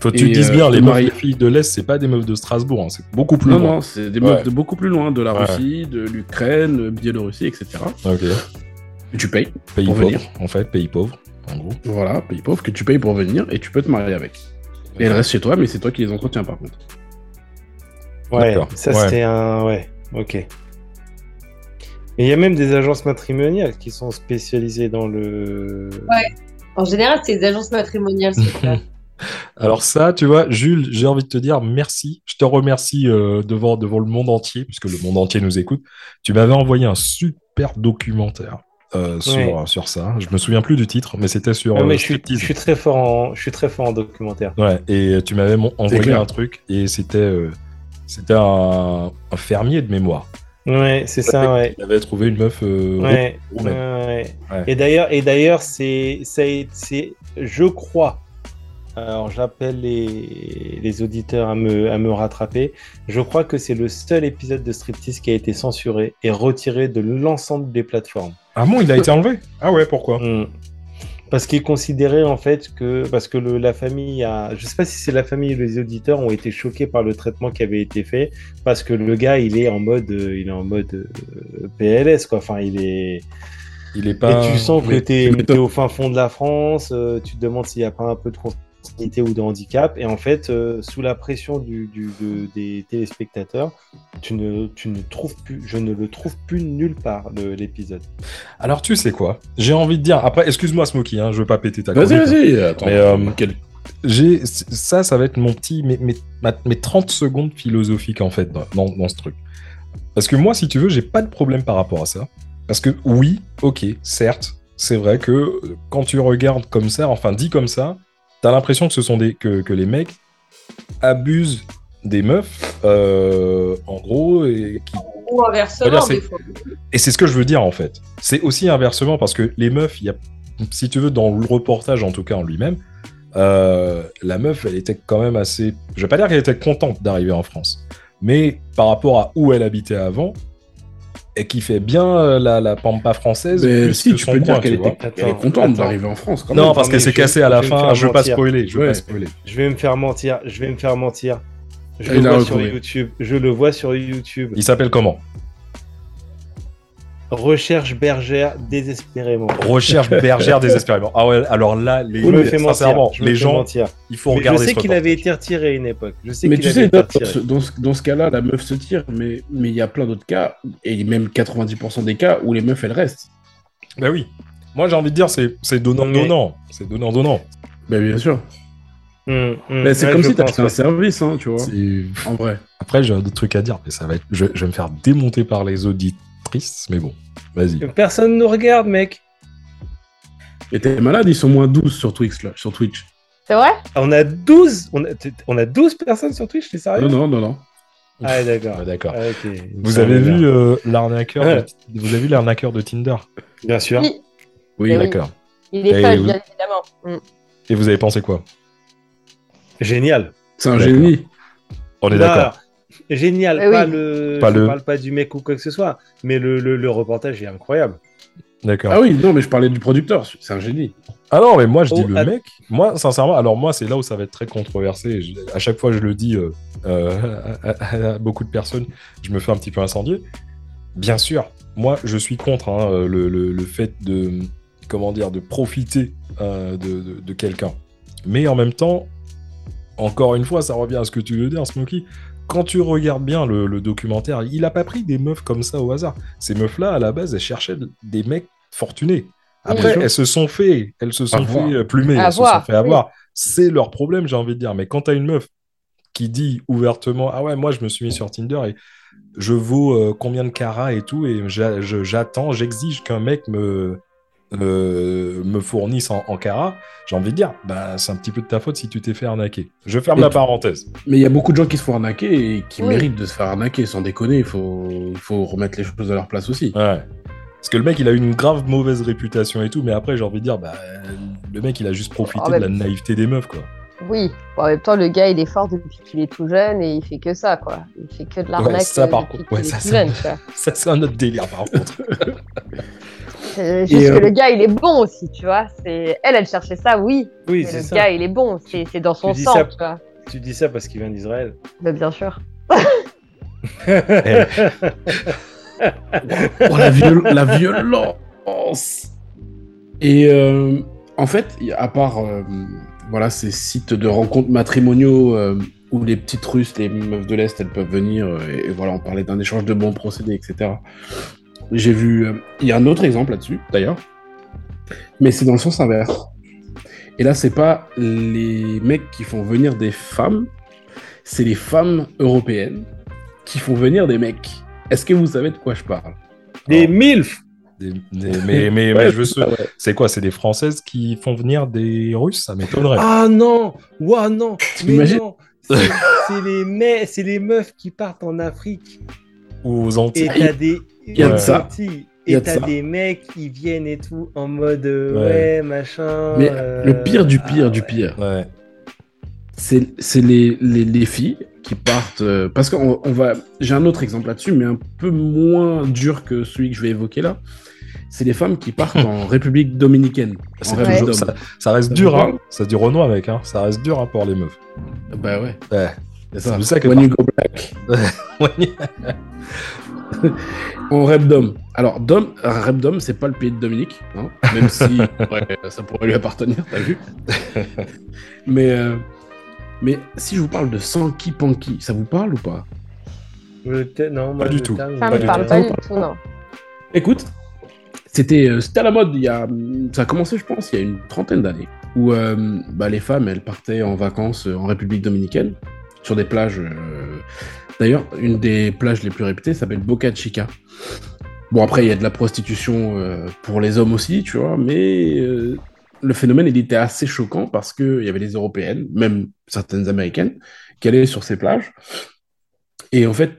Faut que tu dises euh, bien, les le meufs, les filles de l'Est, c'est pas des meufs de Strasbourg, hein, c'est beaucoup plus non, loin. non, c'est des meufs Ouais. de beaucoup plus loin, de la Ouais. Russie, de l'Ukraine, de Biélorussie, etc. Ok. Et tu payes, Pays Pour pauvre, venir. en fait, pays pauvre, en gros. voilà, pays pauvre, que tu payes pour venir et tu peux te marier avec. Et elle reste chez toi, mais c'est toi qui les entretiens par contre. Ouais, ça Ouais. c'était un. Ouais, ok. Et il y a même des agences matrimoniales qui sont spécialisées dans le. En général, c'est des agences matrimoniales. Alors ça, tu vois, Jules, j'ai envie de te dire merci. Je te remercie euh, devant, devant le monde entier, puisque le monde entier nous écoute. Tu m'avais envoyé un super documentaire euh, sur, Ouais. sur ça. Je me souviens plus du titre, mais c'était sur Ah, mais euh, je suis, striptease. je suis très fort en, je suis très fort en documentaire. Ouais, et tu m'avais envoyé un truc, et c'était euh, c'était un, un fermier de mémoire. Ouais, c'est ça, ouais. Il avait trouvé une meuf euh, Ouais. Et d'ailleurs, et d'ailleurs, c'est, je crois. Alors, j'appelle les, les auditeurs à me, à me rattraper. Je crois que c'est le seul épisode de Striptease qui a été censuré et retiré de l'ensemble des plateformes. Ah bon, il a été enlevé? Ah ouais, pourquoi? Mm. Parce qu'il considérait en fait que parce que le- la famille a, je sais pas si c'est la famille ou les auditeurs ont été choqués par le traitement qui avait été fait parce que le gars il est en mode euh, il est en mode euh, PLS quoi. Enfin il est Il est pas. et tu sens que t'es mais es au fin fond de la France. euh, tu te demandes s'il y a pas un peu de d'invalidité ou de handicap. Et en fait, euh, sous la pression du, du- de- des téléspectateurs, tu ne, tu ne trouves plus, je ne le trouve plus nulle part, le- l'épisode. Alors, tu sais quoi? J'ai envie de dire. Après, excuse-moi, Smokey, hein, je veux pas péter ta Vas-y, vas-y. Attends. Mais, euh, quel- J'ai ça, ça va être mon petit, mes, mes, ma- mes 30 secondes philosophiques en fait dans, dans- dans ce truc. Parce que moi, si tu veux, j'ai pas de problème par rapport à ça. Parce que oui, ok, certes, c'est vrai que euh, quand tu regardes comme ça, enfin dit comme ça, t'as l'impression que ce sont des que, que les mecs abusent des meufs, euh, en gros, et qui Ou inversement, des fois. et c'est ce que je veux dire en fait. C'est aussi inversement parce que les meufs, il y a, si tu veux, dans le reportage en tout cas en lui-même, euh, la meuf, elle était quand même assez. Je vais pas dire qu'elle était contente d'arriver en France, mais par rapport à où elle habitait avant, et qui fait bien euh, la, la pampa française. Mais plus si, que tu son peux dire coin, qu'elle tu vois. était, elle est Attends, contente d'arriver en France. Quand Non, même. parce qu'elle s'est cassée à la je fin. Je veux pas spoiler. Je veux Ouais. pas spoiler. Je vais me faire mentir, je vais me faire mentir. Je Il le a vois sur retrouvé. YouTube. Je le vois sur YouTube. Il s'appelle comment? Recherche bergère désespérément. Recherche bergère désespérément. Ah ouais, alors là, les Je me fais mentir. sincèrement, je les gens, mentir. il faut Mais regarder je sais qu'il avait été retiré à une époque. Je sais Mais tu sais, dans, ce- dans ce, cas-là, la meuf se tire, mais mais il y a plein d'autres cas, et même 90% des cas où les meufs, elles restent. Bah oui. Moi, j'ai envie de dire, c'est c'est donnant-donnant. C'est donnant-donnant. Ben bien sûr. Ben, c'est Ouais, comme si tu pense, achetais un service, hein, tu vois. En vrai. Après, j'ai d'autres trucs à dire, mais ça va être. Je, je vais me faire démonter par les mais bon, vas-y. Personne nous regarde, mec. Et t'es malade, ils sont moins 12 sur Twitch, là, sur Twitch. C'est vrai? On a 12 on a, t- on a 12 personnes sur Twitch, t'es sérieux? Non, non, non, non. Ah, d'accord. Ah, D'accord. Ah. Vous avez vu euh, l'arnaqueur de... Vous avez vu l'arnaqueur de Tinder? Bien sûr. Oui, Oui, Eh oui. D'accord. il est vous- bien évidemment. Mm. Et vous avez pensé quoi? Génial. c'est un génie. On est d'accord. Génial. Eh pas oui. le. Pas je le- parle pas du mec ou quoi que ce soit, mais le, le, le reportage est incroyable. D'accord. Ah oui, non, mais je parlais du producteur, c'est un génie. Ah non, mais moi je dis Oh, le mec. Moi, sincèrement, alors moi c'est là où ça va être très controversé. Je- à chaque fois je le dis euh, euh, à, à- à beaucoup de personnes, je me fais un petit peu incendier. Bien sûr, moi je suis contre hein, euh, le, le- le fait de comment dire de profiter euh, de, de- de quelqu'un. Mais en même temps, encore une fois, ça revient à ce que tu veux dire, Smokey. Quand tu regardes bien le, le documentaire, il a pas pris des meufs comme ça au hasard. Ces meufs-là, à la base, elles cherchaient des mecs fortunés. Après, elles se sont fait, elles se sont Avoir. fait plumer, elles se sont fait avoir. C'est leur problème, j'ai envie de dire. Mais quand tu as une meuf qui dit ouvertement Ah ouais, moi je me suis mis sur Tinder et je vaux euh, combien de carats et tout, et j'attends, j'exige qu'un mec me, euh, me fournisse en, en carats, j'ai envie de dire Bah, c'est un petit peu de ta faute si tu t'es fait arnaquer. Je ferme Et la tu- parenthèse. Mais il y a beaucoup de gens qui se font arnaquer et qui Oui. méritent de se faire arnaquer, sans déconner. Il faut, il faut remettre les choses à leur place aussi. Ouais. Parce que le mec, il a une grave mauvaise réputation et tout, mais après, j'ai envie de dire, bah, le mec, il a juste profité Oh, de la naïveté des meufs, quoi. Oui, Bon, en même temps, le gars, il est fort depuis qu'il est tout jeune et il fait que ça, quoi. Il fait que de l'arnaque ça, euh, par contre, ouais, ça, tout ça- c'est un autre délire, par contre. C'est juste Et, que euh, le gars, il est bon aussi, tu vois. C'est Elle, elle cherchait ça, oui. Oui, c'est le ça. gars, il est bon. C'est c'est dans son sang, ça- tu vois. Tu dis ça parce qu'il vient d'Israël. Bah, bien sûr. Oh, la, viol- la violence Et euh, en fait, à part euh, voilà, ces sites de rencontres matrimoniaux euh, où les petites Russes, les meufs de l'Est, elles peuvent venir, euh, et, et voilà, on parlait d'un échange de bons procédés, etc. J'ai vu. euh, Il y a un autre exemple là-dessus, d'ailleurs, mais c'est dans le sens inverse. Et là, c'est pas les mecs qui font venir des femmes, c'est les femmes européennes qui font venir des mecs. Est-ce que vous savez de quoi je parle? Des MILF Des- des- mais, mais, mais je veux se- C'est quoi C'est des Françaises qui font venir des Russes? Ça m'étonnerait. Ah non Ouah non Mais T'imagines non C'est les, me- c'est les meufs qui partent en Afrique. Ou aux Et Antilles. t'as des. Il y a de ça. Et t'as des mecs qui viennent et tout en mode euh, Ouais. ouais, machin. Mais euh, le pire du pire ah du pire, Ouais. c'est c'est les, les, les filles qui partent. euh, parce qu'on on va. J'ai un autre exemple là-dessus, mais un peu moins dur que celui que je vais évoquer là. C'est les femmes qui partent en République dominicaine. En ça, reste Ça dur, hein. Ça dure Renoir, mec. Hein. Ça reste dur hein, pour les meufs. Bah ouais. Ouais. C'est ça. pour ça que When you go black. en Repdom. Alors, Dom, Repdom, c'est pas le pays de Dominique, hein, même si ouais, ça pourrait lui appartenir, t'as vu mais, euh, mais si je vous parle de Sanky Panky, ça vous parle ou pas? Le Non, moi, Pas du tout. terme, Ça Pas me du parle tout. pas du tout, non. Écoute, c'était euh, c'était à la mode il y a. Ça a commencé, je pense, il y a une trentaine d'années, où euh, bah, les femmes, elles partaient en vacances euh, en République dominicaine, sur des plages. D'ailleurs, une des plages les plus réputées s'appelle Boca Chica. Bon, après, il y a de la prostitution pour les hommes aussi, tu vois, mais le phénomène, il était assez choquant parce qu'il y avait des Européennes, même certaines Américaines, qui allaient sur ces plages. Et en fait,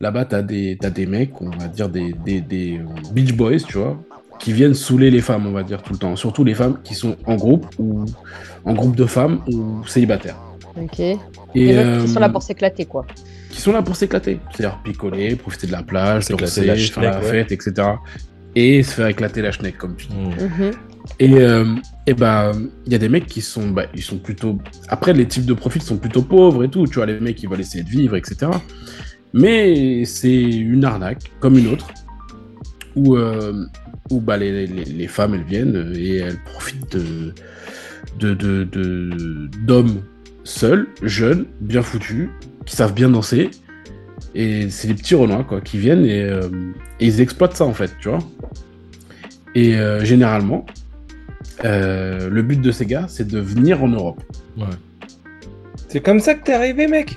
là-bas, tu as t'as des mecs, on va dire des, des, des beach boys, tu vois, qui viennent saouler les femmes, on va dire, tout le temps. Surtout les femmes qui sont en groupe ou en groupe de femmes ou célibataires. Ok. Et, Les mecs euh, qui sont là pour s'éclater, quoi. qui sont là pour s'éclater. C'est-à-dire picoler, profiter de la plage, S'éclater la faire la ouais. fête, etc. Et se faire éclater la schneck, comme tu dis. Hmm. Mhm. Et, euh, et bah, il y a des mecs qui sont, bah, ils sont plutôt. Après, les types de profils sont plutôt pauvres et tout. Tu vois, les mecs, ils veulent essayer de vivre, etc. Mais c'est une arnaque, comme une autre, où, euh, où bah, les, les, les femmes, elles viennent et elles profitent de de- de- de- d'hommes seuls, jeunes, bien foutus, qui savent bien danser. Et c'est les petits Renois, quoi, qui viennent et, euh, et ils exploitent ça, en fait, tu vois. Et euh, généralement, euh, le but de ces gars, c'est de venir en Europe. C'est comme ça que t'es arrivé, mec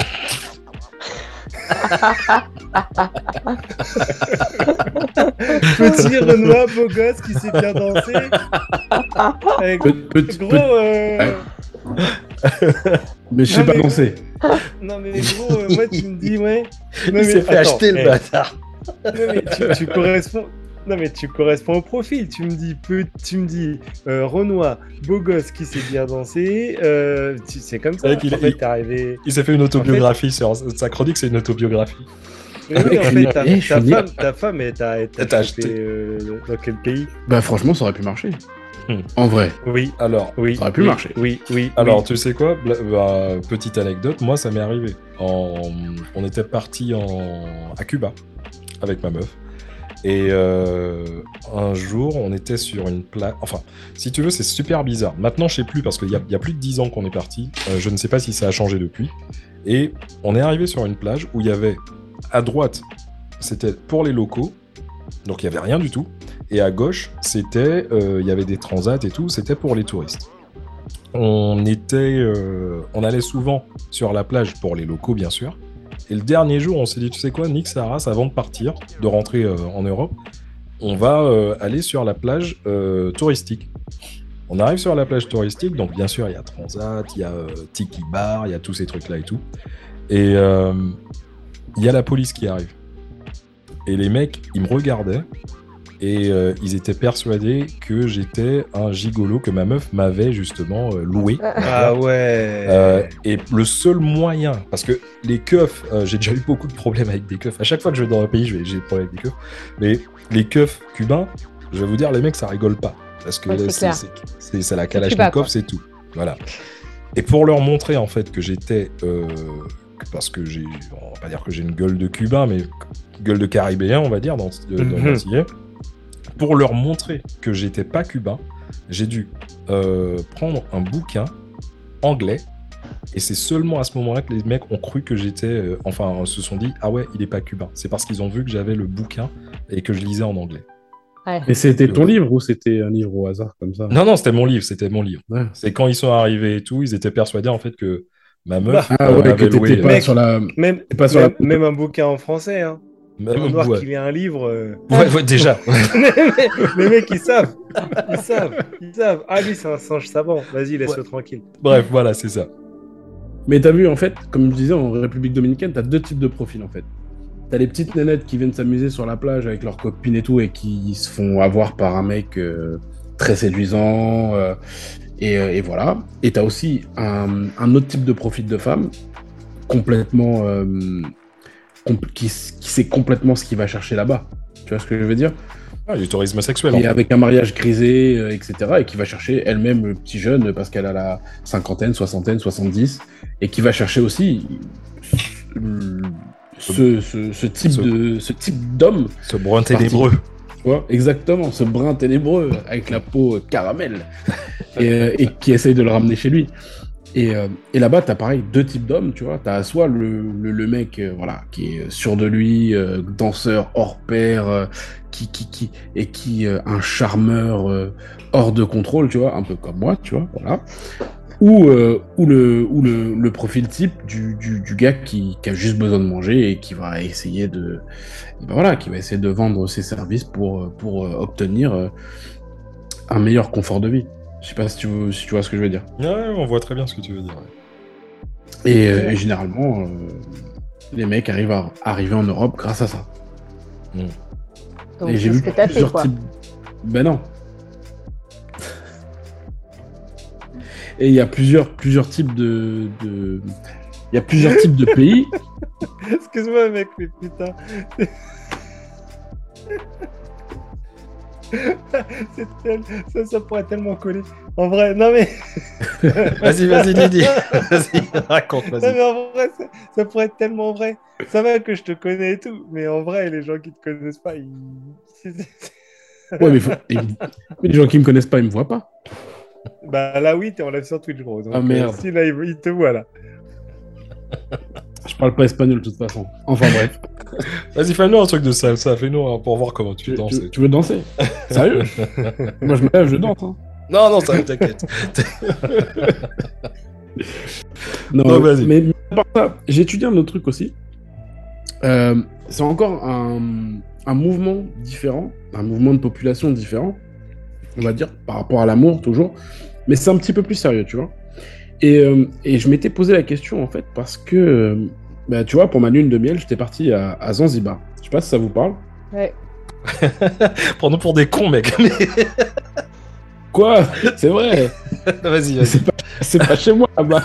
Petit Renoir beau gosse qui sait bien danser. Avec Pe- pe- gros. euh, mais je sais Non, pas mais- danser. Non mais gros, euh, moi tu me dis ouais. Non, Il mais s'est fait attends, acheter le eh, bâtard. non, mais tu, tu corresponds. Non mais tu corresponds au profil. Tu me dis peu, tu me dis euh, Renoir, beau gosse qui sait bien danser. Euh, c'est comme ça. vrai qu'il- en fait, il- arrivé. Il s'est fait une autobiographie sur sa chronique, c'est une autobiographie. Mais oui, en je fait, suis- ta, femme, ta femme, T'as acheté euh, dans quel pays? Bah franchement, ça aurait pu marcher. Hmm. En vrai. Oui, Alors, oui. Ça aurait pu oui, marcher. Oui, oui. alors oui. tu sais quoi? Bla- bah, Petite anecdote, moi ça m'est arrivé. En- On était parti en... à Cuba avec ma meuf. Et euh, un jour, on était sur une plage. Enfin, si tu veux, c'est super bizarre. Maintenant, je sais plus parce qu'il y, a- plus de 10 ans qu'on est parti. Euh, je ne sais pas si ça a changé depuis. Et on est arrivé sur une plage où il y avait à droite, c'était pour les locaux, donc il y avait rien du tout. Et à gauche, c'était, euh, il y avait des transats et tout, c'était pour les touristes. On était, on allait souvent sur la plage pour les locaux, bien sûr. Et le dernier jour, on s'est dit, tu sais quoi, Nick Saras, avant de partir, de rentrer euh, en Europe, on va euh, aller sur la plage euh, touristique. On arrive sur la plage touristique, donc bien sûr, il y a Transat, il y a Tiki Bar, il y a tous ces trucs-là et tout. Et il y a la police qui arrive. Et les mecs, ils me regardaient et euh, ils étaient persuadés que j'étais un gigolo que ma meuf m'avait justement euh, loué. Ah ouais. Euh, et le seul moyen, parce que les keufs, euh, j'ai déjà eu beaucoup de problèmes avec des keufs. À chaque fois que je vais dans un pays, j'ai des problèmes avec des keufs. Mais les keufs cubains, je vais vous dire, les mecs, ça rigole pas. Parce que Ouais, c'est la. Kalachnikov, c'est tout. Voilà. Et pour leur montrer en fait que j'étais, euh, parce que j'ai, on va pas dire que j'ai une gueule de cubain, mais gueule de caribéen, on va dire dans, dans l'antillais. Pour leur montrer que j'étais pas cubain, j'ai dû euh, prendre un bouquin anglais. Et c'est seulement à ce moment-là que les mecs ont cru que j'étais. euh, enfin, se sont dit Ah ouais, il est pas cubain. C'est parce qu'ils ont vu que j'avais le bouquin et que je lisais en anglais. Ouais. Et c'était ton livre ou c'était un livre au hasard comme ça? Non, non, c'était mon livre. C'était mon livre. Ouais. C'est quand ils sont arrivés et tout, ils étaient persuadés en fait que ma meuf Ah euh, ouais, que t'étais pas Mec. sur la. Même, pas sur même, la- même un bouquin en français, hein. Même- voir ouais. qu'il y a un livre. euh, Ouais, ouais, déjà. les mecs, ils savent. Ils savent. Ils savent. Ah, lui, c'est un singe savant. Vas-y, laisse-le tranquille. Bref, voilà, c'est ça. Mais t'as vu, en fait, comme je disais, en République Dominicaine, t'as deux types de profils, en fait. T'as les petites nénettes qui viennent s'amuser sur la plage avec leurs copines et tout, et qui se font avoir par un mec euh, très séduisant, euh, et, et voilà. Et t'as aussi un, un autre type de profil de femme, complètement... qui, sait complètement ce qu'il va chercher là-bas. Tu vois ce que je veux dire? Ah, du tourisme sexuel. en et fait. avec un mariage grisé, euh, etc., et qui va chercher elle-même le petit jeune parce qu'elle a la cinquantaine, soixantaine, 70, et qui va chercher aussi euh, ce, ce, ce type Ce- de ce type d'homme, Ce brun ténébreux. tu vois, exactement, ce brun ténébreux avec la peau caramel et, euh, et qui essaye de le ramener chez lui. Et, euh, et là-bas, t'as pareil deux types d'hommes, tu vois. T'as soit le, mec, euh, voilà, qui est sûr de lui, euh, danseur hors pair, euh, qui, qui, qui, et qui, euh, un charmeur euh, hors de contrôle, tu vois, un peu comme moi, tu vois, voilà. Ou, euh, le, ou le, profil type du, gars qui, qui a juste besoin de manger et qui va essayer de, ben voilà, qui va essayer de vendre ses services pour, euh, pour euh, obtenir euh, un meilleur confort de vie. Je sais pas si tu, veux, si tu vois ce que je veux dire. Ouais, on voit très bien ce que tu veux dire. Et, euh, et généralement, euh, les mecs arrivent à arriver en Europe grâce à ça. Donc, et j'ai vu t'as fait, plusieurs quoi. types. Ben non. Et il y a plusieurs, plusieurs types de, de- Il y a plusieurs types de pays. Excuse-moi, mec, mais putain. tel- ça, ça pourrait tellement coller. En vrai, non mais, Vas-y, vas-y, Lydie. Vas-y, raconte, non, vas-y. mais en vrai, ça, ça pourrait être tellement vrai. Ça va que je te connais et tout, mais en vrai, les gens qui te connaissent pas, ils. Ouais, mais, faut- mais les gens qui me connaissent pas, ils me voient pas. Bah là, oui, t'es en live sur Twitch, gros. Donc, Ah, merde. euh, si là, il, il te voit là. Je parle pas espagnol de toute façon. Enfin bref. Vas-y, fais-nous un truc de ça, ça. Fais-nous un pour voir comment tu Tu, danses. tu- tu veux danser? Sérieux? Moi je me lève, je danse. hein. Non, non, ça t'inquiète. Non, Non, vas-y. mais, mais à part ça, j'ai étudié un autre truc aussi. Euh, c'est encore un, un mouvement différent, un mouvement de population différent, on va dire, par rapport à l'amour toujours, mais c'est un petit peu plus sérieux, tu vois. Et, euh, et je m'étais posé la question en fait parce que, euh, bah, tu vois, pour ma lune de miel, j'étais parti à, à Zanzibar. Je sais pas si ça vous parle. Ouais. Prends-nous pour des cons, mec. Mais... Quoi? C'est vrai vas-y, vas-y. C'est pas, c'est pas chez moi là-bas.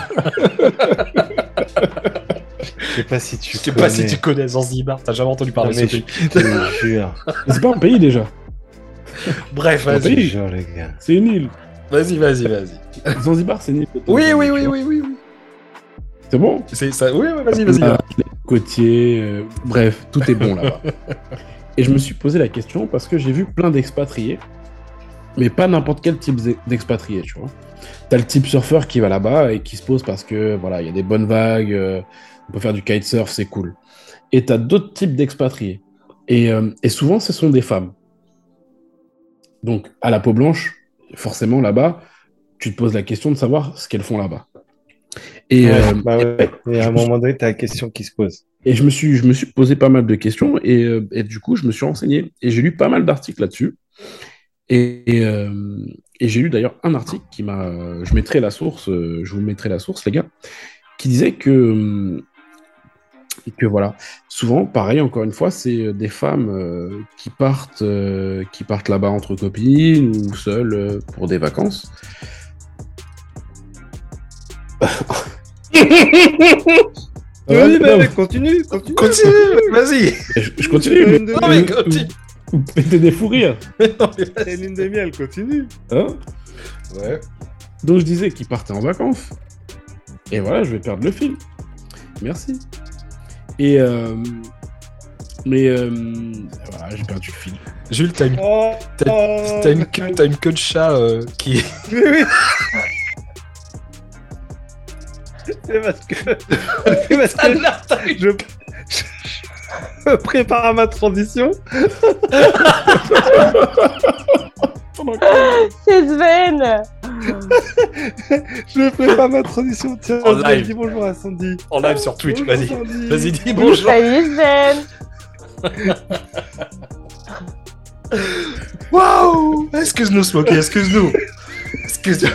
Je sais pas si tu Je sais pas si tu connais Zanzibar, t'as jamais entendu parler de ce je pays. te jure. Mais C'est pas un pays déjà, Bref, vas-y. c'est une île. Vas-y, vas-y, vas-y. Zanzibar, c'est de Oui, oui, oui, oui, oui, oui. C'est bon? C'est ça. Oui, oui, vas-y, vas-y. Ah, les côtiers, euh, bref, tout est bon là-bas. Et je me suis posé la question parce que j'ai vu plein d'expatriés, mais pas n'importe quel type d'ex- d'expatriés, tu vois. T'as le type surfeur qui va là-bas et qui se pose parce que voilà, il y a des bonnes vagues, euh, on peut faire du kitesurf, c'est cool. Et t'as d'autres types d'expatriés. Et, euh, et souvent, ce sont des femmes. Donc, à la peau blanche, forcément là-bas, tu te poses la question de savoir ce qu'elles font là-bas. Et, Ouais, euh, bah ouais. Et à un moment donné, t'as la question qui se pose. et je me suis, je me suis posé pas mal de questions et, euh, et du coup, je me suis renseigné et j'ai lu pas mal d'articles là-dessus. Et, et, euh, et j'ai lu d'ailleurs un article qui m'a. Je mettrai la source, je vous mettrai la source, les gars, qui disait que. Euh, que voilà, souvent, pareil, encore une fois, c'est des femmes euh, qui partent, euh, qui partent là-bas entre copines ou seules euh, pour des vacances. Vas-y, non, mec, continue, continue. Continue, vas-y. je, je continue. mais- Lune de Non, mais continue. Vous des fous rires. Non, mais C'est lune de miel, continue. Hein Ouais. Donc je disais qu'il partait en vacances. Et voilà, je vais perdre le fil. Merci. Et euh, mais euh, voilà, j'ai perdu le fil. Jules, t'as une, Oh, T'as- oh, t'as une queue, t'as une queue de chat euh, qui. Mais oui. C'est parce que. C'est parce que je... je prépare ma transition. C'est Sven Je prépare ma transition. Tiens, En live. dis bonjour à Sandy. En live sur Twitch, vas-y. Vas-y, dis bonjour. Salut Sven Waouh Excuse-nous, Smokey, excuse-nous. Excuse-nous.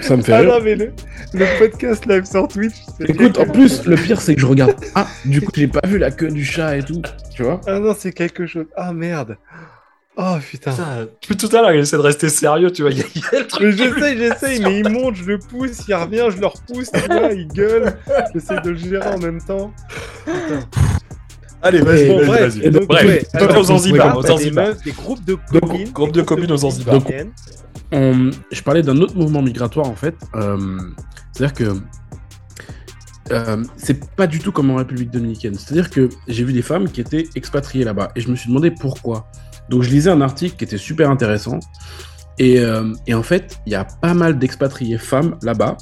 Ça me fait Ah rire. non, mais le, le podcast live sur Twitch. c'est Écoute, en plus, le pire c'est que je regarde. Ah, du coup, j'ai pas vu la queue du chat et tout. Tu vois Ah non, c'est quelque chose. Ah merde. Oh putain. Putain, depuis tout à l'heure, il essaie de rester sérieux, tu vois. Il y, a- il y a le truc. Mais j'essaye, j'essaye, mais il monte, je le pousse, il revient, je le repousse, tu vois, il gueule. J'essaie de le gérer en même temps. Putain. Allez, vas-y, Bon, vas-y, bref, vas-y. et donc, Bref, ouais, alors, au Zanzibar, t'as au des Zanzibar. meufs, Des groupes de Donc, copines. Groupe de copines au Zanzibar. Donc, On- je parlais d'un autre mouvement migratoire en fait. Euh, C'est-à-dire que euh, c'est pas du tout comme en République dominicaine. C'est-à-dire que j'ai vu des femmes qui étaient expatriées là-bas et je me suis demandé pourquoi. Donc je lisais un article qui était super intéressant et, euh, et en fait, il y a pas mal d'expatriées femmes là-bas,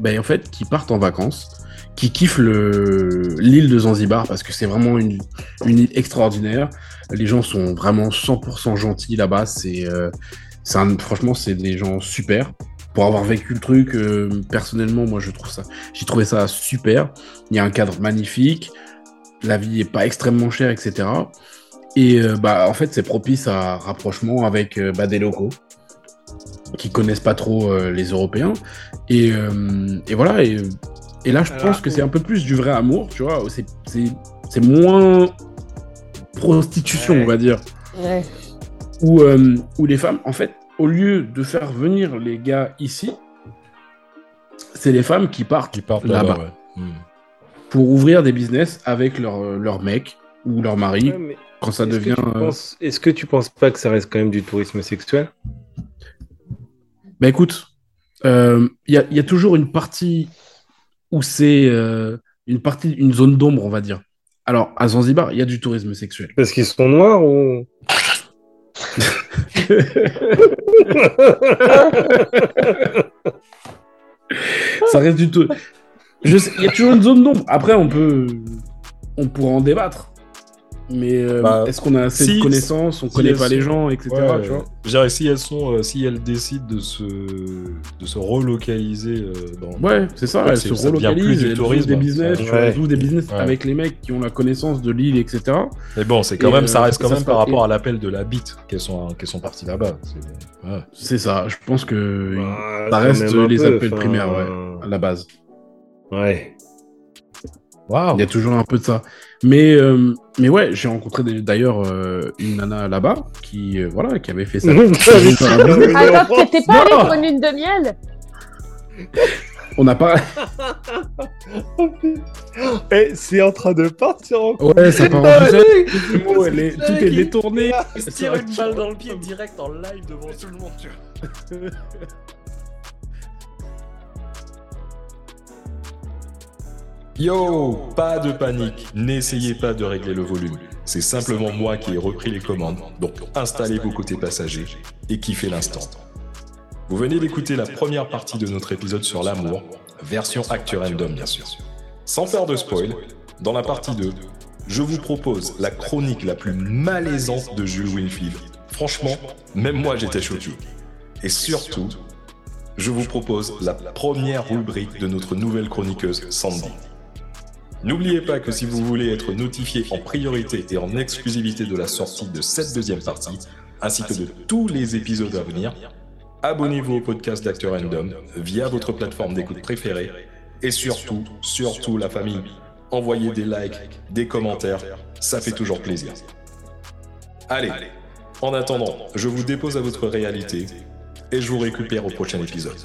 ben, en fait, qui partent en vacances, qui kiffent le- l'île de Zanzibar parce que c'est vraiment une, île extraordinaire. Les gens sont vraiment 100% gentils là-bas. C'est, euh, franchement, c'est des gens super. Pour avoir vécu le truc, euh, personnellement, moi, je trouve ça, j'ai trouvé ça super. Il y a un cadre magnifique. La vie est pas extrêmement chère, etc. Et euh, bah, en fait, c'est propice à rapprochement avec euh, bah, des locaux qui connaissent pas trop euh, les Européens. Et, euh, et voilà. Et, et là, je Alors, pense que c'est un peu plus du vrai amour, tu vois. C'est, c'est, c'est moins prostitution, Ouais. on va dire. Ouais. Où, euh, où les femmes, en fait, au lieu de faire venir les gars ici, c'est les femmes qui partent Qui partent là-bas là-bas. ouais. Hmm. pour ouvrir des business avec leur, leur mec ou leur mari Ouais, mais quand ça est-ce que devient. tu euh, penses- Est-ce que tu penses pas que ça reste quand même du tourisme sexuel? Bah écoute, il y, a, y a toujours une partie où c'est euh, une partie, une zone d'ombre, on va dire. Alors, à Zanzibar, il y a du tourisme sexuel. Parce qu'ils sont noirs ou? Ça reste du tout. Il y a toujours une zone d'ombre. Après, on peut, on pourra en débattre. Mais euh, Bah, est-ce qu'on a assez si- de connaissances On si connaît pas les gens, etc. Ouais, tu vois je dirais, si elles sont, euh, si elles décident de se, de se relocaliser euh, dans. Ouais, c'est ça. Ouais, elles se relocalisent, elles ouvrent des business, tu vois, Ouais. elles ouvrent des business Ouais. avec les mecs qui ont la connaissance de l'île, etc. Mais bon, c'est quand Et, même, ça euh, reste quand ça même par rapport à l'appel de la bite qu'elles sont, qu'elles sont parties là-bas. C'est- ça. Je pense que Bah, ça reste les peu, appels primaires, ouais, à la base. Ouais. Il y a toujours un peu de ça. Mais, euh, mais ouais, j'ai rencontré d'ailleurs euh, une nana là-bas qui, euh, voilà, qui avait fait ça. Attends, t'étais pas allé Non. pour une lune de miel On n'a pas. Eh, c'est en train de partir en Ouais, ça part en Ah, elle est- Tout est détourné. Il se tire une balle dans le pied direct en live devant tout le monde. tu vois. Yo, pas de panique, n'essayez pas de régler le volume. C'est simplement moi qui ai repris les commandes, donc installez vos côtés passagers et kiffez l'instant. Vous venez d'écouter la première partie de notre épisode sur l'amour, version Actu Random bien sûr. Sans faire de spoil, dans la partie 2, je vous propose la chronique la plus malaisante de Jules Winfield. Franchement, même moi j'étais choqué. Et surtout, je vous propose la première rubrique de notre nouvelle chroniqueuse Sandy. N'oubliez pas que si vous voulez être notifié en priorité et en exclusivité de la sortie de cette deuxième partie, ainsi que de tous les épisodes à venir, abonnez-vous au podcast d'Acteur Random via votre plateforme d'écoute préférée et surtout, surtout la famille, envoyez des likes, des commentaires, ça fait toujours plaisir. Allez, en attendant, je vous dépose à votre réalité et je vous récupère au prochain épisode.